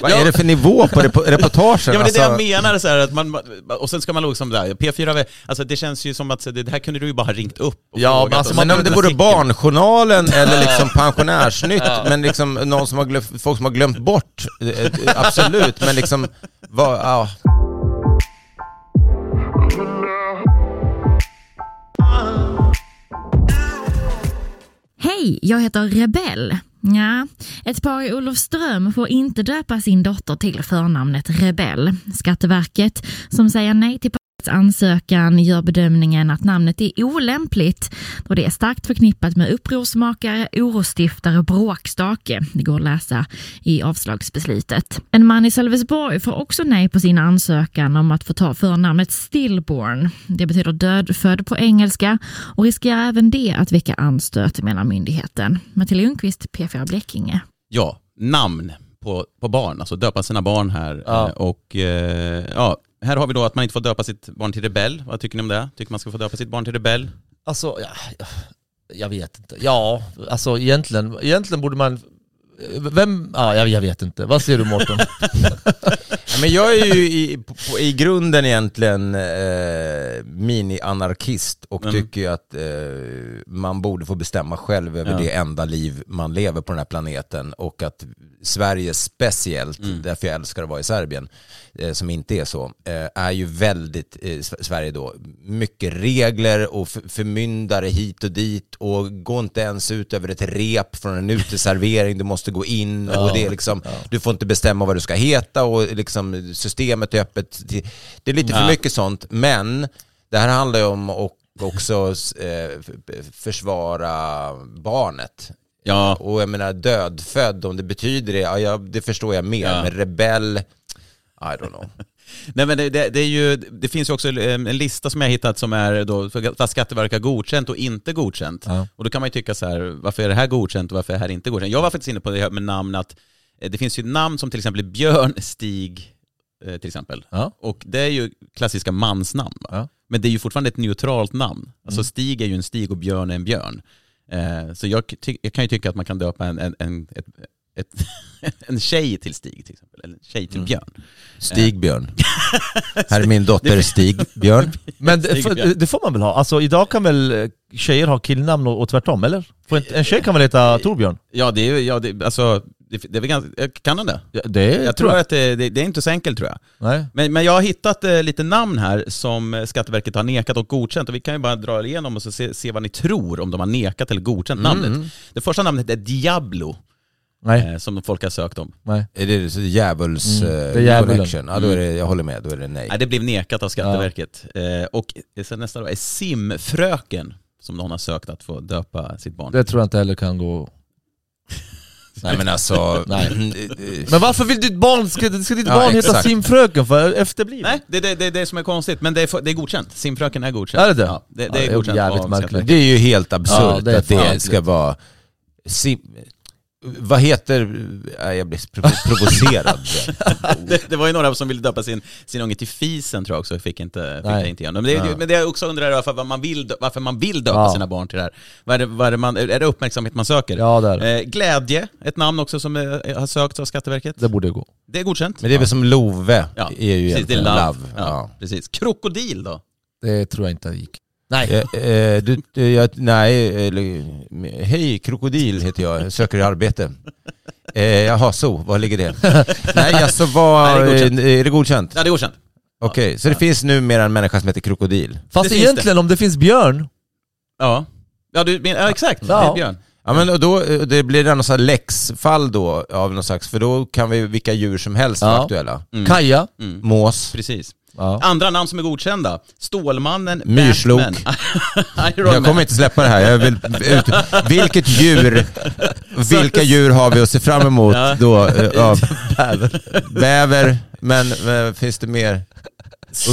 Vad är det för nivå på rep- reportagen? *laughs* Ja men det är det jag Alltså, menar, så här, att man, och sen ska man liksom där, P4, alltså det känns ju som att det här kunde du ju bara ha ringt upp och Ja, frågat men alltså men om det vore. Barnjournalen eller liksom *laughs* Pensionärsnytt, men liksom någon som har glömt, folk som har glömt bort, eh, eh, absolut, men liksom, vad, ja. Hej, jag heter Rebell. Ja, ett par i Olofström får inte döpa sin dotter till förnamnet Rebell. Skatteverket, som säger nej till ansökan, gör bedömningen att namnet är olämpligt då det är starkt förknippat med upprorsmakare, orosstiftare och bråkstake. Det går att läsa i avslagsbeslutet. En man i Sölvesborg får också nej på sin ansökan om att få ta förnamnet Stillborn. Det betyder dödfödd på engelska och riskerar även det att väcka anstöt, menar myndigheten. Matilda Ljungqvist, P4 Blekinge. Ja, namn på, på barn, alltså döpa sina barn här. Ja. Eh, Och eh, ja, här har vi då att man inte får döpa sitt barn till rebell. Vad tycker ni om det? Tycker man ska få döpa sitt barn till rebell? Alltså, ja, ja, jag vet inte. Ja, alltså egentligen, egentligen borde man... Vem? Ja, jag, jag vet inte. Vad säger du Mårten? *laughs* Men jag är ju i, på, i grunden egentligen eh, mini-anarkist och Mm. tycker ju att eh, man borde få bestämma själv över Ja. det enda liv man lever på den här planeten och att Sverige speciellt, Mm. därför jag älskar att vara i Serbien, som inte är så, eh, är ju väldigt, eh, Sverige då, mycket regler och förmyndare hit och dit och gå inte ens ut över ett rep från en uteservering, du måste gå in *laughs* och det är liksom, du får inte bestämma vad du ska heta och liksom systemet är öppet. Det är lite för mycket sånt, men det här handlar ju om att också eh, försvara barnet. Ja, Och jag menar dödfödd, om det betyder det, ja, det förstår jag mer. Ja. Men rebell, I don't know. *laughs* Nej men det, det, det, är ju, det finns ju också eh, en lista som jag hittat som är då, för att Skatteverket har godkänt och inte godkänt. Ja. Och då kan man ju tycka så här, varför är det här godkänt och varför är det här inte godkänt? Jag var faktiskt inne på det här med namn, att eh, det finns ju namn som till exempel Björn Stig, eh, till exempel. Ja. Och det är ju klassiska mansnamn. Ja. Men det är ju fortfarande ett neutralt namn. Alltså Stig är ju en Stig och Björn är en Björn. Eh, så jag, jag kan ju tycka att man kan döpa en, en, en, ett, ett, *laughs* en tjej till Stig till exempel, eller en tjej till Björn. Stigbjörn. *laughs* Här är min dotter Stigbjörn. *laughs* Men det, för, det får man väl ha? Alltså idag kan väl eh, tjejer ha killnamn och, och tvärtom, eller? Får inte, en tjej kan väl heta Torbjörn? Ja, det är ju, ja, det, alltså, det, det är väl ganska, kan den det? Ja, det Jag tror att det, det, det är inte så enkelt tror jag. Nej. Men, men jag har hittat eh, lite namn här som eh, Skatteverket har nekat och godkänt och vi kan ju bara dra igenom och så se, se vad ni tror om de har nekat eller godkänt namnet. Det första namnet är Diablo, Nej. eh, som folk har sökt om. Nej. Är det djävuls Mm, eh, det är djävulen. connection? Ja, då är det, jag håller med, då är det nej. Nej, det blev nekat av Skatteverket. Eh, och sen nästa då är Simfröken, som någon har sökt att få döpa sitt barn. Det tror jag inte heller kan gå. *laughs* Nej men alltså... Nej. *laughs* Men varför vill ditt barn, ska, ska ditt Ja, barn heta exakt. simfröken för? Efterbliven? Nej, det är det, det, det som är konstigt, men det är, det är godkänt. Simfröken är godkänt. Är det det? Ja, det, det Ja, är det är godkänt jävligt märkligt. Det är ju helt absurt Ja, att det ska vara... Sim... Vad heter... Nej, jag blir provo- provocerad. *laughs* det, det var ju några som ville döpa sin, sin unge till Fisen tror jag också, fick inte, fick Nej. inte igenom. Men det, Ja. men det jag också undrar är varför man vill, varför man vill döpa Ja. sina barn till det här. Vad är det, vad är det man, är det uppmärksamhet man söker? Ja, det är det. Eh, glädje, ett namn också som eh, har sökts av Skatteverket. Det borde gå. Det är godkänt. Men det är väl som Love, Ja, är ju precis, det är love. love. Ja. precis. Krokodil då? Det tror jag inte gick. Nej. Eh, eh, du, eh, jag, nej, eller, hej krokodil heter jag, söker arbete. Eh, jaha, så, var ligger det? *laughs* nej, alltså vad, Nej, det är godkänt. eh, är det godkänt? Ja, det är godkänt. Okej, så det finns numera en människa som heter krokodil? Fast Det egentligen om det finns björn, Ja, ja, du, men, ja exakt. Ja. Det är Björn. Ja men då, det blir det sånt här läxfall då av någon slags, för då kan vi vilka djur som helst vara Ja. aktuella. Mm. Kaja, Mm. Mås. Precis. Ja. Andra namn som är godkända. Stålmannen, Myrslok. Batman, *laughs* Iron Jag kommer inte släppa det här. Jag vill ut. Vilket djur, vilka djur har vi att se fram emot Ja. då? Eh, *laughs* Ja. Bäver, men, men finns det mer?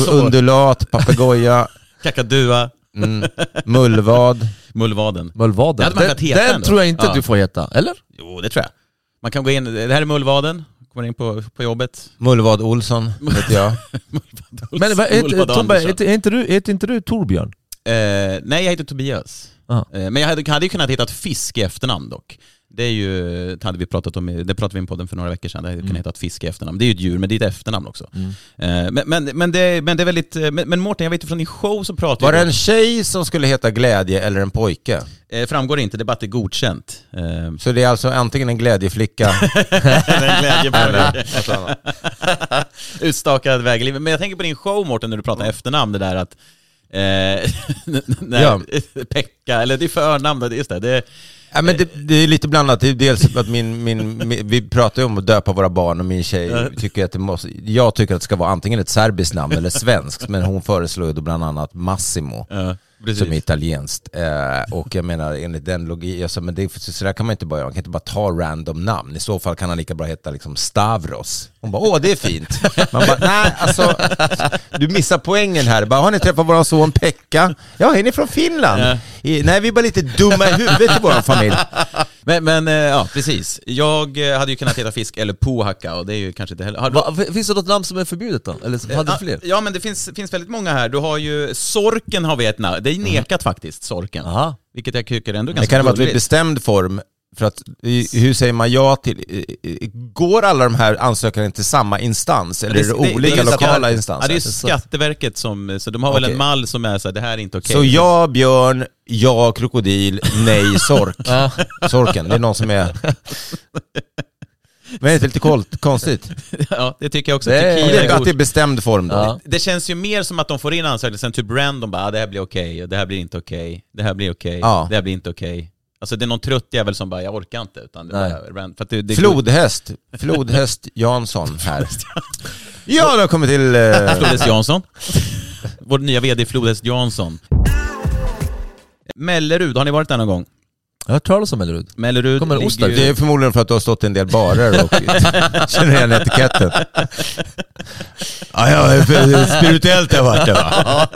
Undulat, papegoja, Kakadua, mm, mullvad. mullvaden. Mullvaden. Den, den tror jag inte Ja. du får heta, eller? Jo, det tror jag. Man kan gå in, det här är mullvaden, kommer in på, på jobbet. Mullvad Olsson, vet jag. *laughs* Men vad, heter, Mullvad Tobbe, Andersson. heter, är inte du, heter inte du Torbjörn? Eh, nej, jag heter Tobias. Eh, men jag hade, hade ju kunnat heta ett fisk i efternamn dock. Det är ju, det hade vi pratat om, det pratade vi om podden för några veckor sedan, det hade kunnat heta ett fisk i efternamn. Det är ju ett djur, men det är ett efternamn också. Mm. Eh, men, men, men, det, men det är väldigt, eh, men, men Mårten, jag vet ju från din show så pratar Var det en tjej som skulle heta Glädje eller en pojke? eh, framgår inte, det är bara att det är godkänt. Eh, Så det är alltså antingen en glädjeflicka *laughs* en glädje *laughs* eller något annat. *laughs* Utstakad väg i livet. Men jag tänker på din show Mårten, när du pratar efternamn, det där att Eh, när, Ja. Pekka, eller det är förnamn, just det. det Ja, men det, det är lite blandat. Det är dels att min, min, vi pratar ju om att döpa våra barn och min tjej tycker att det måste, jag tycker att det ska vara antingen ett serbiskt namn eller svenskt, men hon föreslår ju då bland annat Massimo. ja, precis. Som är italienskt. Eh, och jag menar enligt den logiken, jag sa, men det, så där kan man inte bara man kan inte bara ta random namn. I så fall kan han lika bra heta liksom Stavros. Hon bara, åh det är fint. Man bara, nej alltså, du missar poängen här. Bara, har ni träffat våran son Pekka? Ja, är ni från Finland? Ja. I, nej, vi är bara lite dumma i huvudet i vår familj. Men, men eh, ja, precis. Jag eh, hade ju kunnat heta fisk eller pohacka och det är ju kanske inte heller... Har, Va, finns det något namn som är förbjudet då? Eller hade du fler? Ja men det finns, finns väldigt många här. Du har ju Sorken har vi ett namn. Det är nekat faktiskt, Sorken. Aha. Vilket jag tycker ändå är Det ganska kan vara att bestämd form, för att hur säger man ja till, går alla de här ansökningarna till samma instans? Eller är det, olika är lokala skatt- instanser? Ja, det är Skatteverket som, så de har väl Okej. en mall som är så här, det här är inte okej. Så ja björn, ja krokodil, nej sork. *laughs* Sorken, det är någon som är... Men är det inte lite kol- konstigt? ja, det tycker jag också. Det är- Det är är att det är bestämd form då. Ja. Det känns ju mer som att de får in ansökningar, sen typ random bara, ah, det här blir okej, och det här blir inte okej, det här blir okej, Ja. det här blir inte okej. Alltså det är någon trött jävel som bara, jag orkar inte. Utan det Nej. bara. För det, det Flodhäst, flodhäst *laughs* Jansson här. Ja, det kommit till... Eh, Flodhäst Jansson. Vår nya VD Flodhäst Jansson. Mellerud, har ni varit där någon gång? Jag har hört talas om Mellerud. Mellerud Kommer ligger det ju... är förmodligen för att du har stått i en del barer och *laughs* känner igen etiketten. Ja, ja, spirituellt har jag varit där va?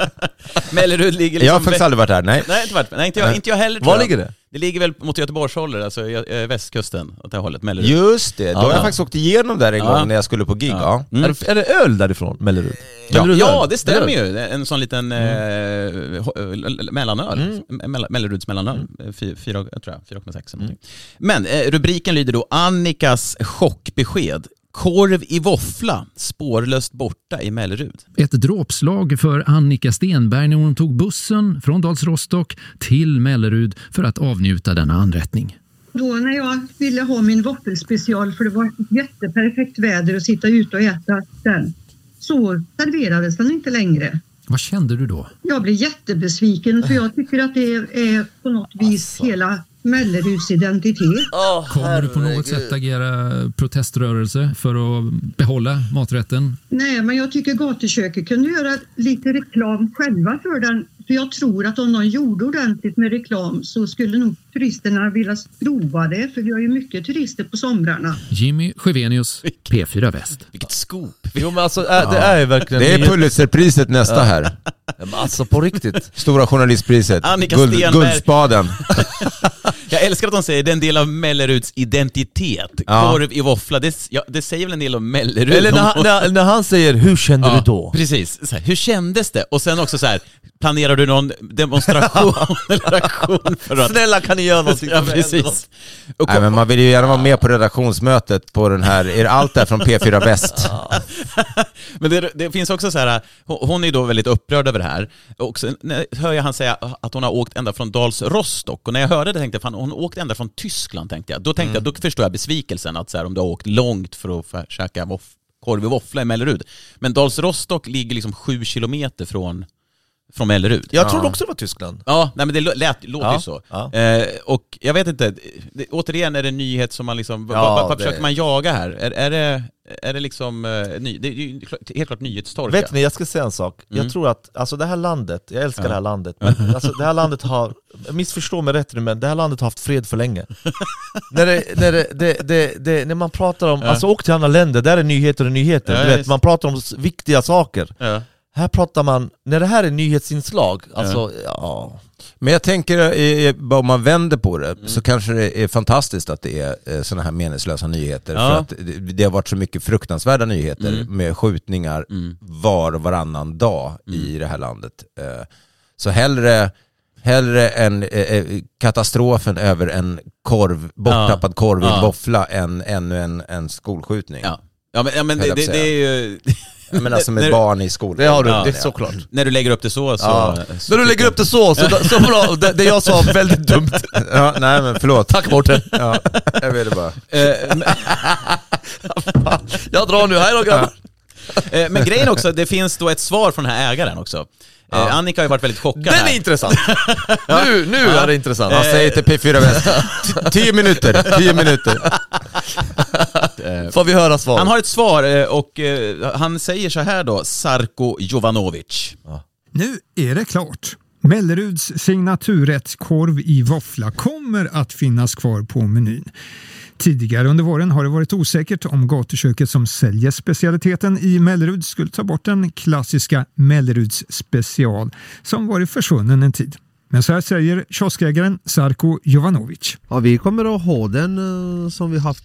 Mellerud ligger liksom... Jag har faktiskt aldrig varit där, nej. Nej, inte, varit, nej inte, jag, inte jag heller Var jag. ligger det? Det ligger väl mot Göteborgshållet, alltså eh, västkusten, åt det hållet, Mellerud. Just det, då har Ja. jag faktiskt åkt igenom där en Ja. gång när jag skulle på gig. Ja. Mm. Är, det, är det öl därifrån, Mellerud? Ja. Mellerud Ja, det stämmer ju. En sån liten eh, ho- l- l- mellanöl. Mell- Melleruds mellanöl. Mm. Fyra, fyra, jag tror jag, 4,6 eller någonting. Men eh, rubriken lyder då Annikas chockbesked. Korv i våffla, spårlöst borta i Mellerud. Ett dråpslag för Annika Stenberg när hon tog bussen från Dals Rostock till Mellerud för att avnjuta denna anrättning. Då när jag ville ha min våffelspecial för det var ett jätteperfekt väder att sitta ute och äta den så serverades den inte längre. Vad kände du då? Jag blev jättebesviken för jag tycker att det är på något vis hela Melleruds identitet. Kommer du på något sätt agera proteströrelse för att behålla maträtten? Nej, men jag tycker gatuköket kunde göra lite reklam själva för den. För jag tror att om någon gjorde ordentligt med reklam så skulle nog turisterna vilja prova det. För vi har ju mycket turister på somrarna. Jimmy Sjövenius, P4 Väst. Vilket scoop! *laughs* Jo men alltså äh, det är ju verkligen... Det är Pulitzerpriset nästa här. Alltså på riktigt. *laughs* Stora journalistpriset. Annika Guld, Stenberg. Guldspaden. *laughs* Jag älskar att de säger det är en del av Melleruds identitet. Ja. Korv i våffla, det, ja, det säger väl en del om Mellerud? Eller när, han- när, när han säger 'Hur kände Ja, du då?' Precis. Så här, hur kändes det? Och sen också så här, planerar du någon demonstration *laughs* eller aktion för att... Snälla kan ni göra någonting? Ja, precis. Nej, men man vill ju gärna vara med på redaktionsmötet på den här, är det allt där från P4 Väst? *laughs* men det, det finns också så här, hon är ju då väldigt upprörd över det här. Och sen hör jag han säga att hon har åkt ända från Dals Rostock. Och när jag hörde det tänkte jag, fan hon har åkt ända från Tyskland tänkte jag. Då tänkte jag, då förstår jag besvikelsen att så här, om du har åkt långt för att käka korv och våffla i Mellerud. Men Dals Rostock ligger liksom sju kilometer från, från Mellerud. Jag trodde också det var Tyskland. Ja, nej men det lät, låter Ja, ju så. ja. Eh, och jag vet inte, det, återigen är det en nyhet som man liksom, Ja, vad, vad, försöker man jaga här? Är, är, det, är det liksom, eh, ny, det är ju helt klart nyhetstorka. Vet ni, jag ska säga en sak. Mm. Jag tror att, alltså det här landet, jag älskar Ja. det här landet, men *laughs* alltså det här landet har, missförstå mig rätt nu men det här landet har haft fred för länge. när, det, när, det, det, det, det, när man pratar om, Ja. alltså åk till andra länder, där är nyheter och nyheter. Ja, du vet, man pratar om viktiga saker. Ja. Här pratar man, när det här är nyhetsinslag, alltså ja. Men jag tänker, eh, eh, bara om man vänder på det, så kanske det är fantastiskt att det är sådana här meningslösa nyheter. Ja. För att det, har varit så mycket fruktansvärda nyheter Mm. med skjutningar var och varannan dag i det här landet. Eh, Så hellre, hellre en eh, eh, katastrofen över en korv, borttappad korv i en Ja. våffla än ännu en, en skolskjutning. Ja. Ja men, ja, men det, det, det är ju... *laughs* Jag menar som ett barn i skolan. Det har du, Ja. det är såklart. När du lägger upp det så, så... Ja. så När du lägger upp det så, så, så bra, det, det jag sa väldigt dumt. Ja, nej men förlåt. Tack Mårten. Ja, jag ville bara. Eh, *laughs* Jag drar nu, hej då grabbar. Eh, Men grejen också, det finns då ett svar från den här ägaren också. Eh, Annika har ju varit väldigt chockad Den här. är intressant. Nu, nu är det intressant. Han säger till P4 Väst, "T- tio minuter, tio minuter. *laughs* Får vi höra svaret? Han har ett svar eh, och eh, han säger så här då, Sarko Jovanovic. Nu är det klart. Melleruds signaturrätt korv i våffla kommer att finnas kvar på menyn. Tidigare under våren har det varit osäkert om gatuköket som säljer specialiteten i Mellerud skulle ta bort den klassiska Melleruds special som varit försvunnen en tid. Men så här säger kioskägaren Sarko Jovanovic. Ja, vi kommer att ha den eh, som vi haft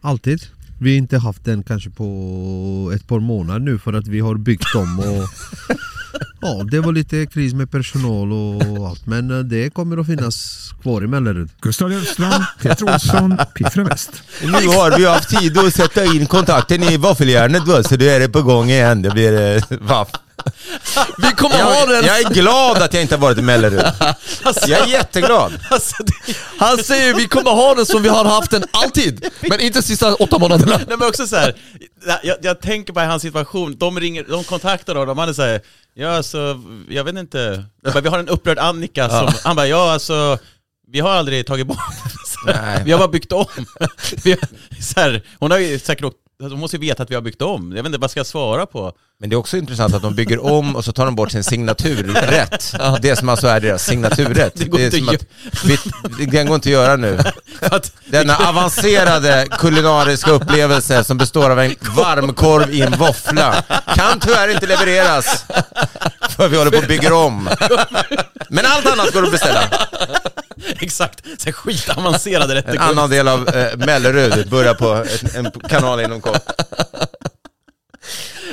alltid. Vi har inte haft den kanske på ett par månader nu för att vi har byggt om och *laughs* Ja, det var lite kris med personal och allt men eh, det kommer att finnas kvar i Mellerud. Gustav Löfstrand, Peter Olsson, Piffra Väst. Nu har vi haft tid att sätta in kontakten i våffeljärnet då, så nu är det på gång igen. Det blir eh, vaff. *laughs* Vi kommer ha Jag, den! jag är glad att jag inte har varit i Mellerud. Jag är jätteglad. Alltså, det, Han säger vi kommer ha den som vi har haft den alltid, men inte de sista åtta månaderna. nej men också så här, jag, jag tänker på hans situation, de ringer, de kontaktar honom, han är såhär, ja alltså, jag vet inte, Jag bara, vi har en upprörd Annika som, han bara, ja alltså, vi har aldrig tagit bort. *laughs* Vi har bara byggt om. *laughs* Vi har, så här, hon har ju säkert åkt, hon måste ju veta att vi har byggt om. Jag vet inte, vad ska jag svara på? Men det är också intressant att de bygger om och så tar de bort sin signaturrätt. Det som alltså är deras signaturrätt. *laughs* Det går är inte att vi, det den går inte att göra nu. *laughs* Denna avancerade kulinariska upplevelse som består av en varmkorv i en våffla kan tyvärr inte levereras. För vi håller på att bygga om. *laughs* Men allt annat går att beställa. *laughs* exakt, så här skitavancerade rätter. En annan del av eh, Mellerud börjar på ett, en kanal inom kort. *laughs*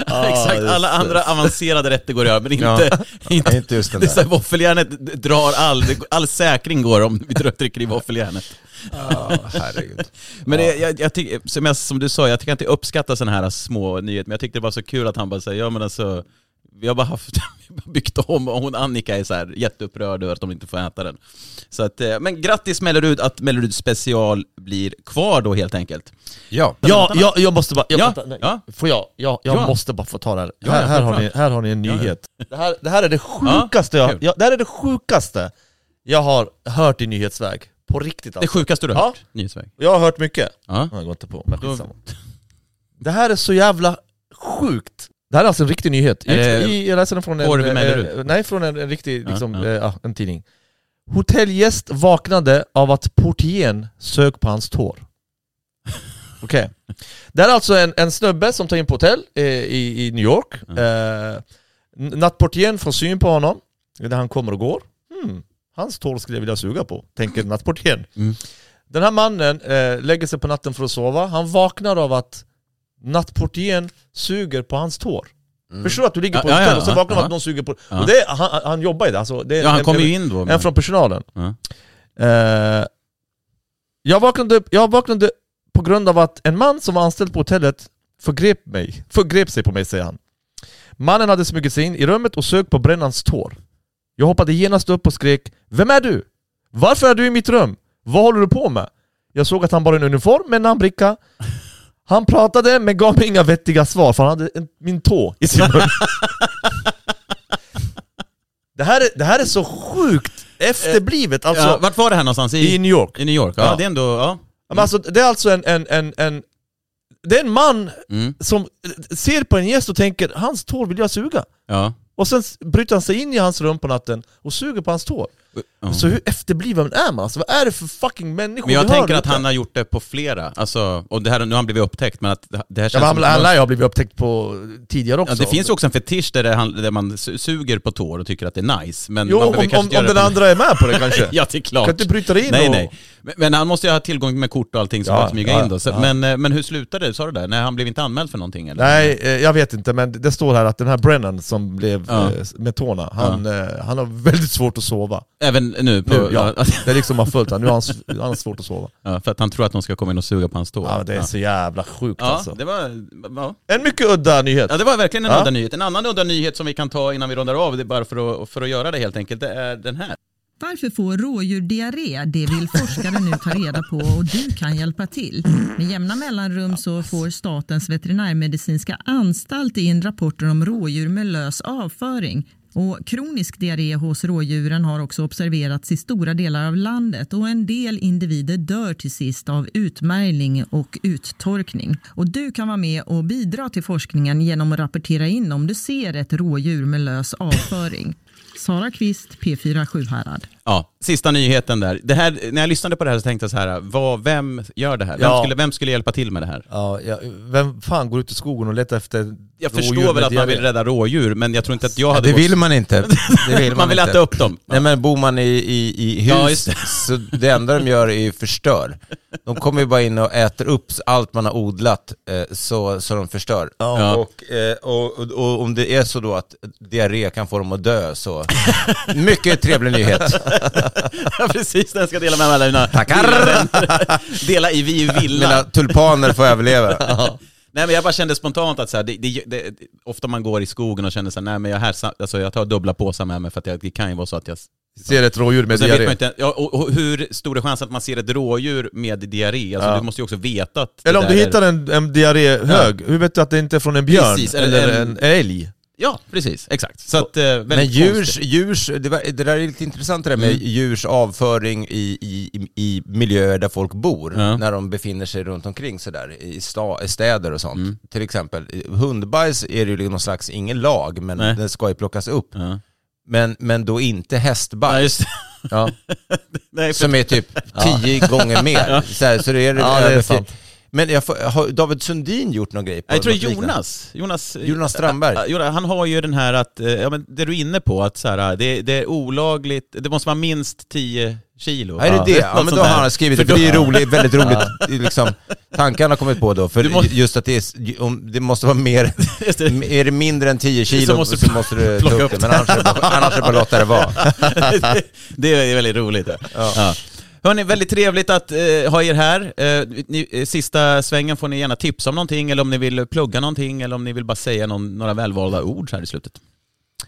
Exakt, alla andra avancerade att göra, men inte, Ja, *laughs* inte, inte just den det är där. här, Våffeljärnet drar all, all säkring går om vi trycker i våffeljärnet. herregud. Men det, jag, jag tycker, som, jag, som du sa, jag tycker inte uppskatta sådana här små nyheter, men jag tyckte det var så kul att han bara säger, ja men alltså, vi har bara haft, *laughs* byggt om och hon Annika är så här jätteupprörd över att de inte får äta den. Så att, eh, men grattis Mellerud att Mellerud special blir kvar då helt enkelt. Ja. Ja, jag, jag måste bara... Jag, Ja, vänta, nej. ja. Får jag? Jag, jag Ja. måste bara få ta det här. Ja, här, här, har ni, här har ni en nyhet. *laughs* Det, här, det här är det sjukaste Ja, jag, jag, det här är det sjukaste jag har hört i nyhetsväg. På riktigt Det alltså. sjukaste du har Ja. hört, nyhetsväg. Jag har hört mycket. Ja. Jag går inte på, men skitsamma. Det här är så jävla sjukt. Det här är alltså en riktig nyhet. Det I, jag läser den från en, eh, Mellerud? nej, från en, en riktig, liksom, ja. eh, ja, en tidning. Hotellgäst vaknade av att portieren sög på hans tår. *laughs* Okej. Det här är alltså en, en snubbe som tar in på hotell eh, i, i New York. Eh, n- nattportieren får syn på honom, när han kommer och går. Hmm, hans tår skulle jag vilja suga på, tänker nattportieren. Mm. Den här mannen eh, lägger sig på natten för att sova. Han vaknar av att nattportieren suger på hans tår. Förstår du att du ligger på Ja, ja, ja, och så vaknar ja. att någon suger på... Och det, är- han, han jobbar ju där, alltså, det är Ja, han en, kommer en, ju in då. en men- från personalen. Eh, jag, vaknade, upp- jag vaknade på grund av att en man som var anställd på hotellet förgrep, mig, förgrep sig på mig, säger han. Mannen hade smugit sig in i rummet och sög på brännans tår. Jag hoppade genast upp och skrek Vem är du? Varför är du i mitt rum? Vad håller du på med? Jag såg att han bar en uniform med en namnbricka. Han pratade men gav mig inga vettiga svar för han hade en, min tå i sin mun. *laughs* det, här är, det här är så sjukt efterblivet. Alltså, ja, vart var det här någonstans? I New York. I New York, ja, Ja. det är ändå... Ja. Men alltså, det är alltså en, en, en, en det är en man Mm. som ser på en gäst och tänker hans tår vill jag suga. Ja. Och sen s- bryter han sig in i hans rum på natten och suger på hans tår. Ja. Så hur efterbliven är man? Alltså, vad är det för fucking människor Men jag har tänker att han har gjort det på flera, alltså, och det här, nu har han blivit upptäckt, men att det det här Ja, känns men han, som... han lär ju ha blivit upptäckt på tidigare också. Ja, det finns också en fetisch där, det, där man su- suger på tår och tycker att det är nice. Men Jo, man om, om, om den det på- andra är med på det kanske. *laughs* ja, det är klart. Kan inte bryta dig in Nej, och... nej. Men, men han måste ju ha tillgång med kort och allting som Ja, kan smyga ja, in då. Så, ja. men, eh, men hur slutade det, sa du där? Nej, han blev inte anmäld för någonting eller? Nej, eh, jag vet inte, men det står här att den här Brennan som blev Ja. eh, med tårna, han, han har väldigt svårt att sova. Även nu? På, Nu, ja. Det liksom har följt han. Nu har han, han har svårt att sova. Ja, för att han tror att de ska komma in och suga på hans tår. Ja, det är så jävla sjukt Ja, alltså. det var... Ja. En mycket udda nyhet. Ja det var verkligen en Ja. udda nyhet. En annan udda nyhet som vi kan ta innan vi rundar av, det är bara för att, för att göra det helt enkelt, det är den här. Varför får rådjur diarré? Det vill forskare nu ta reda på och du kan hjälpa till. Med jämna mellanrum så får Statens veterinärmedicinska anstalt in rapporter om rådjur med lös avföring. Och kronisk diarré hos rådjuren har också observerats i stora delar av landet och en del individer dör till sist av utmärgling och uttorkning. Och du kan vara med och bidra till forskningen genom att rapportera in om du ser ett rådjur med lös avföring. Sara Kvist, P4 Sjuhärad. Ja, sista nyheten där. Det här, när jag lyssnade på det här så tänkte jag så här, vad, vem gör det här? Vem, Ja. skulle, vem skulle hjälpa till med det här? Ja, ja, vem fan går ut i skogen och letar efter Jag förstår väl att man vill rädda rådjur, men jag tror inte att jag Ja, hade det gått- vill man inte. *laughs* Det vill man, Man vill inte. äta upp dem. Nej men bor man i, i, i hus, Ja, just det. *laughs* så det enda de gör är ju förstör. De kommer ju bara in och äter upp allt man har odlat så, så, så de förstör. Ja. Och, eh, och, och, och om det är så då att diarré kan få dem att dö så, mycket trevlig nyhet. *laughs* Ja, precis, den ska dela med alla mina Tackar! Dela i *laughs* Vi är villa. Mina tulpaner får överleva. *laughs* Nej men jag bara kände spontant att så här, det, det, det, ofta man går i skogen och känner så här, nej men jag, här, alltså, jag tar dubbla påsar med mig för att jag, det kan ju vara så att jag... Ser ett rådjur med diarré. inte, ja, och, och hur stor är chansen att man ser ett rådjur med diarré? Alltså Ja. du måste ju också veta att... Eller om du är- hittar en, en diarréhög, hur vet du att det inte är från en björn? Precis, eller, eller en, en- älg? Ja, precis, exakt. Så att, eh, Men djurs, konstigt. djurs det, var, det där är lite intressant det där med Mm. djurs avföring i, i, i- miljöer där folk bor, Ja. när de befinner sig runt omkring sådär, i, sta, städer och sånt. Mm. Till exempel, hundbajs är det ju någon slags, ingen lag, men Nej. den ska ju plockas upp. Ja. Men, men då inte hästbajs. Ja. Ja. *laughs* Nej, för- Som är typ tio gånger mer. *laughs* Så, här, så det är, Ja, det är. Men jag får, har David Sundin gjort någon grej? På Jag tror liknande? Jonas, Jonas, Jonas Strandberg. Ja, ja, han har ju den här att, eh, ja men det du är inne på, att så här, det, det är olagligt, det måste vara minst 10 kilo. Ja, är det *laughs* det? Ja, men då har han skrivit det, för det är roligt, väldigt roligt, *laughs* liksom, tanken har kommit på då, för Du måste- just att det, är, om det måste vara mer, *laughs* det. är det mindre än 10 kilo Så så måste måste, du du plocka upp det, men annars är det bara, annars är det bara låta det vara. det, det är väldigt roligt. Ja. Ja. Hörni, väldigt trevligt att eh, ha er här. Eh, ni, eh, sista svängen får ni gärna tipsa om någonting, eller om ni vill plugga någonting, eller om ni vill bara säga någon, några välvalda ord här i slutet.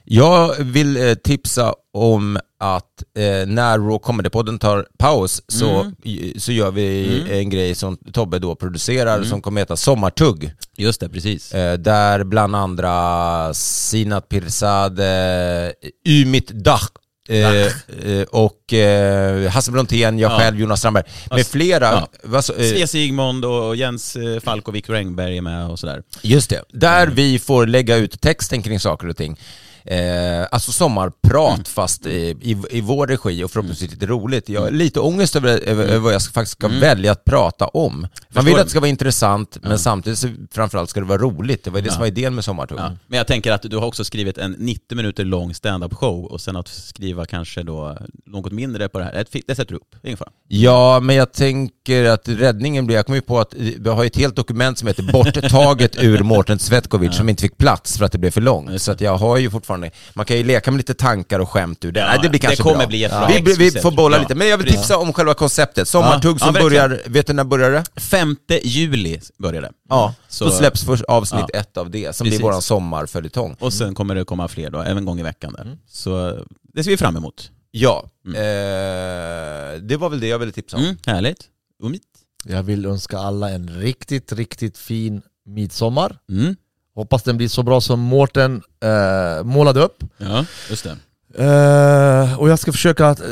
Jag vill eh, tipsa om att eh, när Raw Comedy-podden tar paus så, Mm. så gör vi Mm. en grej som Tobbe då producerar Mm. som kommer heta Sommartugg. Just det, precis. Eh, där bland andra Sinat Pirzadeh, Ümit Dach eh, eh, och eh, Hasse Brontén, jag Ja. själv, Jonas Strandberg med flera. ja. Vad eh, Svea Sigmund och Jens eh, Falk och Victor Engberg är med och sådär. Just det, där vi får lägga ut texten kring saker och ting. Eh, alltså sommarprat Mm. fast i, i, i vår regi och förhoppningsvis lite roligt. Jag har lite ångest över, över, över vad jag ska, faktiskt ska Mm. välja att prata om. Man Förstår vill att det ska vara intressant men samtidigt så framförallt ska det vara roligt. Det var det som var idén med Sommartugg. Ja. Men jag tänker att du har också skrivit en 90 minuter lång stand-up show och sen att skriva kanske då något mindre på det här, det- sätter du upp, ingen fara. Ja, men jag tänker att räddningen blir, jag kom ju på att vi har ett helt dokument som heter borttaget ur Mårten Cvetkovic som inte fick plats för att det blev för långt. Så att jag har ju fortfarande, man kan ju leka med lite tankar och skämt ur det. Ja, Nej, det blir det kanske kommer bra. bli jättebra. Vi, vi, får bolla Ja. lite, men jag vill tipsa om själva konceptet. Sommartugg Ja, som börjar, vet du när börjar det? 5 juli börjar det. Ja, Så- då släpps först avsnitt Ja. ett av det, som Precis. blir våran sommarföljetong. Och sen kommer det komma fler då, även en gång i veckan Mm. där. Så det ser vi fram emot. Ja, eh, det var väl det jag ville tipsa om. Mm, härligt. Umit? Jag vill önska alla en riktigt, riktigt fin midsommar. Mm. Hoppas den blir så bra som Mårten eh, målade upp. Ja, just det. Eh, och jag ska försöka att, eh,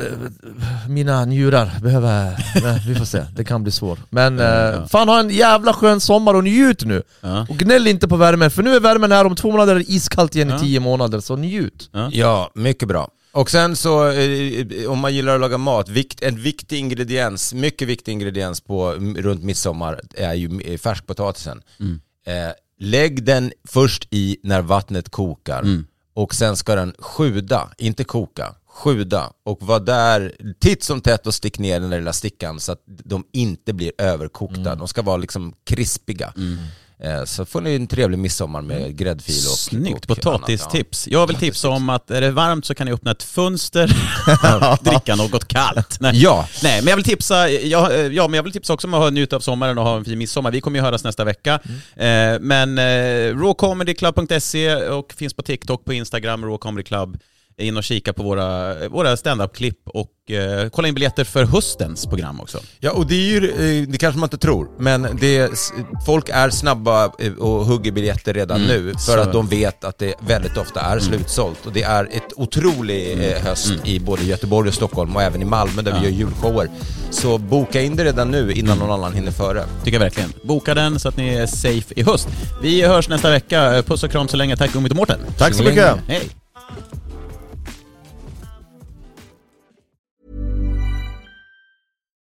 mina njurar behöver, *laughs* men vi får se, det kan bli svårt. Men eh, Ja. fan ha en jävla skön sommar och njut nu! Ja. Och gnäll inte på värmen, för nu är värmen här om två månader är det iskallt igen Ja. i tio månader, så njut! Ja, mycket bra. Och sen så, om man gillar att laga mat, vikt, en viktig ingrediens, mycket viktig ingrediens på, runt midsommar är ju färskpotatisen. Eh, lägg den först i när vattnet kokar och sen ska den sjuda, inte koka, sjuda och vara där titt som tätt och stick ner den där lilla stickan så att de inte blir överkokta. De ska vara liksom krispiga. Eh, så får ni en trevlig midsommar med gräddfil och Snyggt, och potatistips. Jag vill tipsa om att är det varmt så kan ni öppna ett fönster *laughs* och dricka något kallt. Nej. Ja. Nej, men jag vill tipsa, ja, eh, ja, men jag vill tipsa också om att njuta av sommaren och ha en fin midsommar. Vi kommer ju höras nästa vecka. Eh, men eh, rawcomedyclub.se och finns på TikTok, på Instagram, Raw Comedy Club. In och kika på våra, våra stand-up-klipp och eh, kolla in biljetter för höstens program också. Ja, och det är ju, eh, det kanske man inte tror, men det, folk är snabba eh, och hugger biljetter redan Mm, nu för så. Mm. att de vet att det väldigt ofta är slutsålt. Och det är ett otrolig eh, höst i både Göteborg och Stockholm och även i Malmö där Mm. Ja. vi gör julshower. Så boka in det redan nu innan någon annan hinner före. Tycker jag verkligen. Boka den så att ni är safe i höst. Vi hörs nästa vecka. Puss och kram så länge. Tack Gummit och Mårten. Tack så mycket. Hej.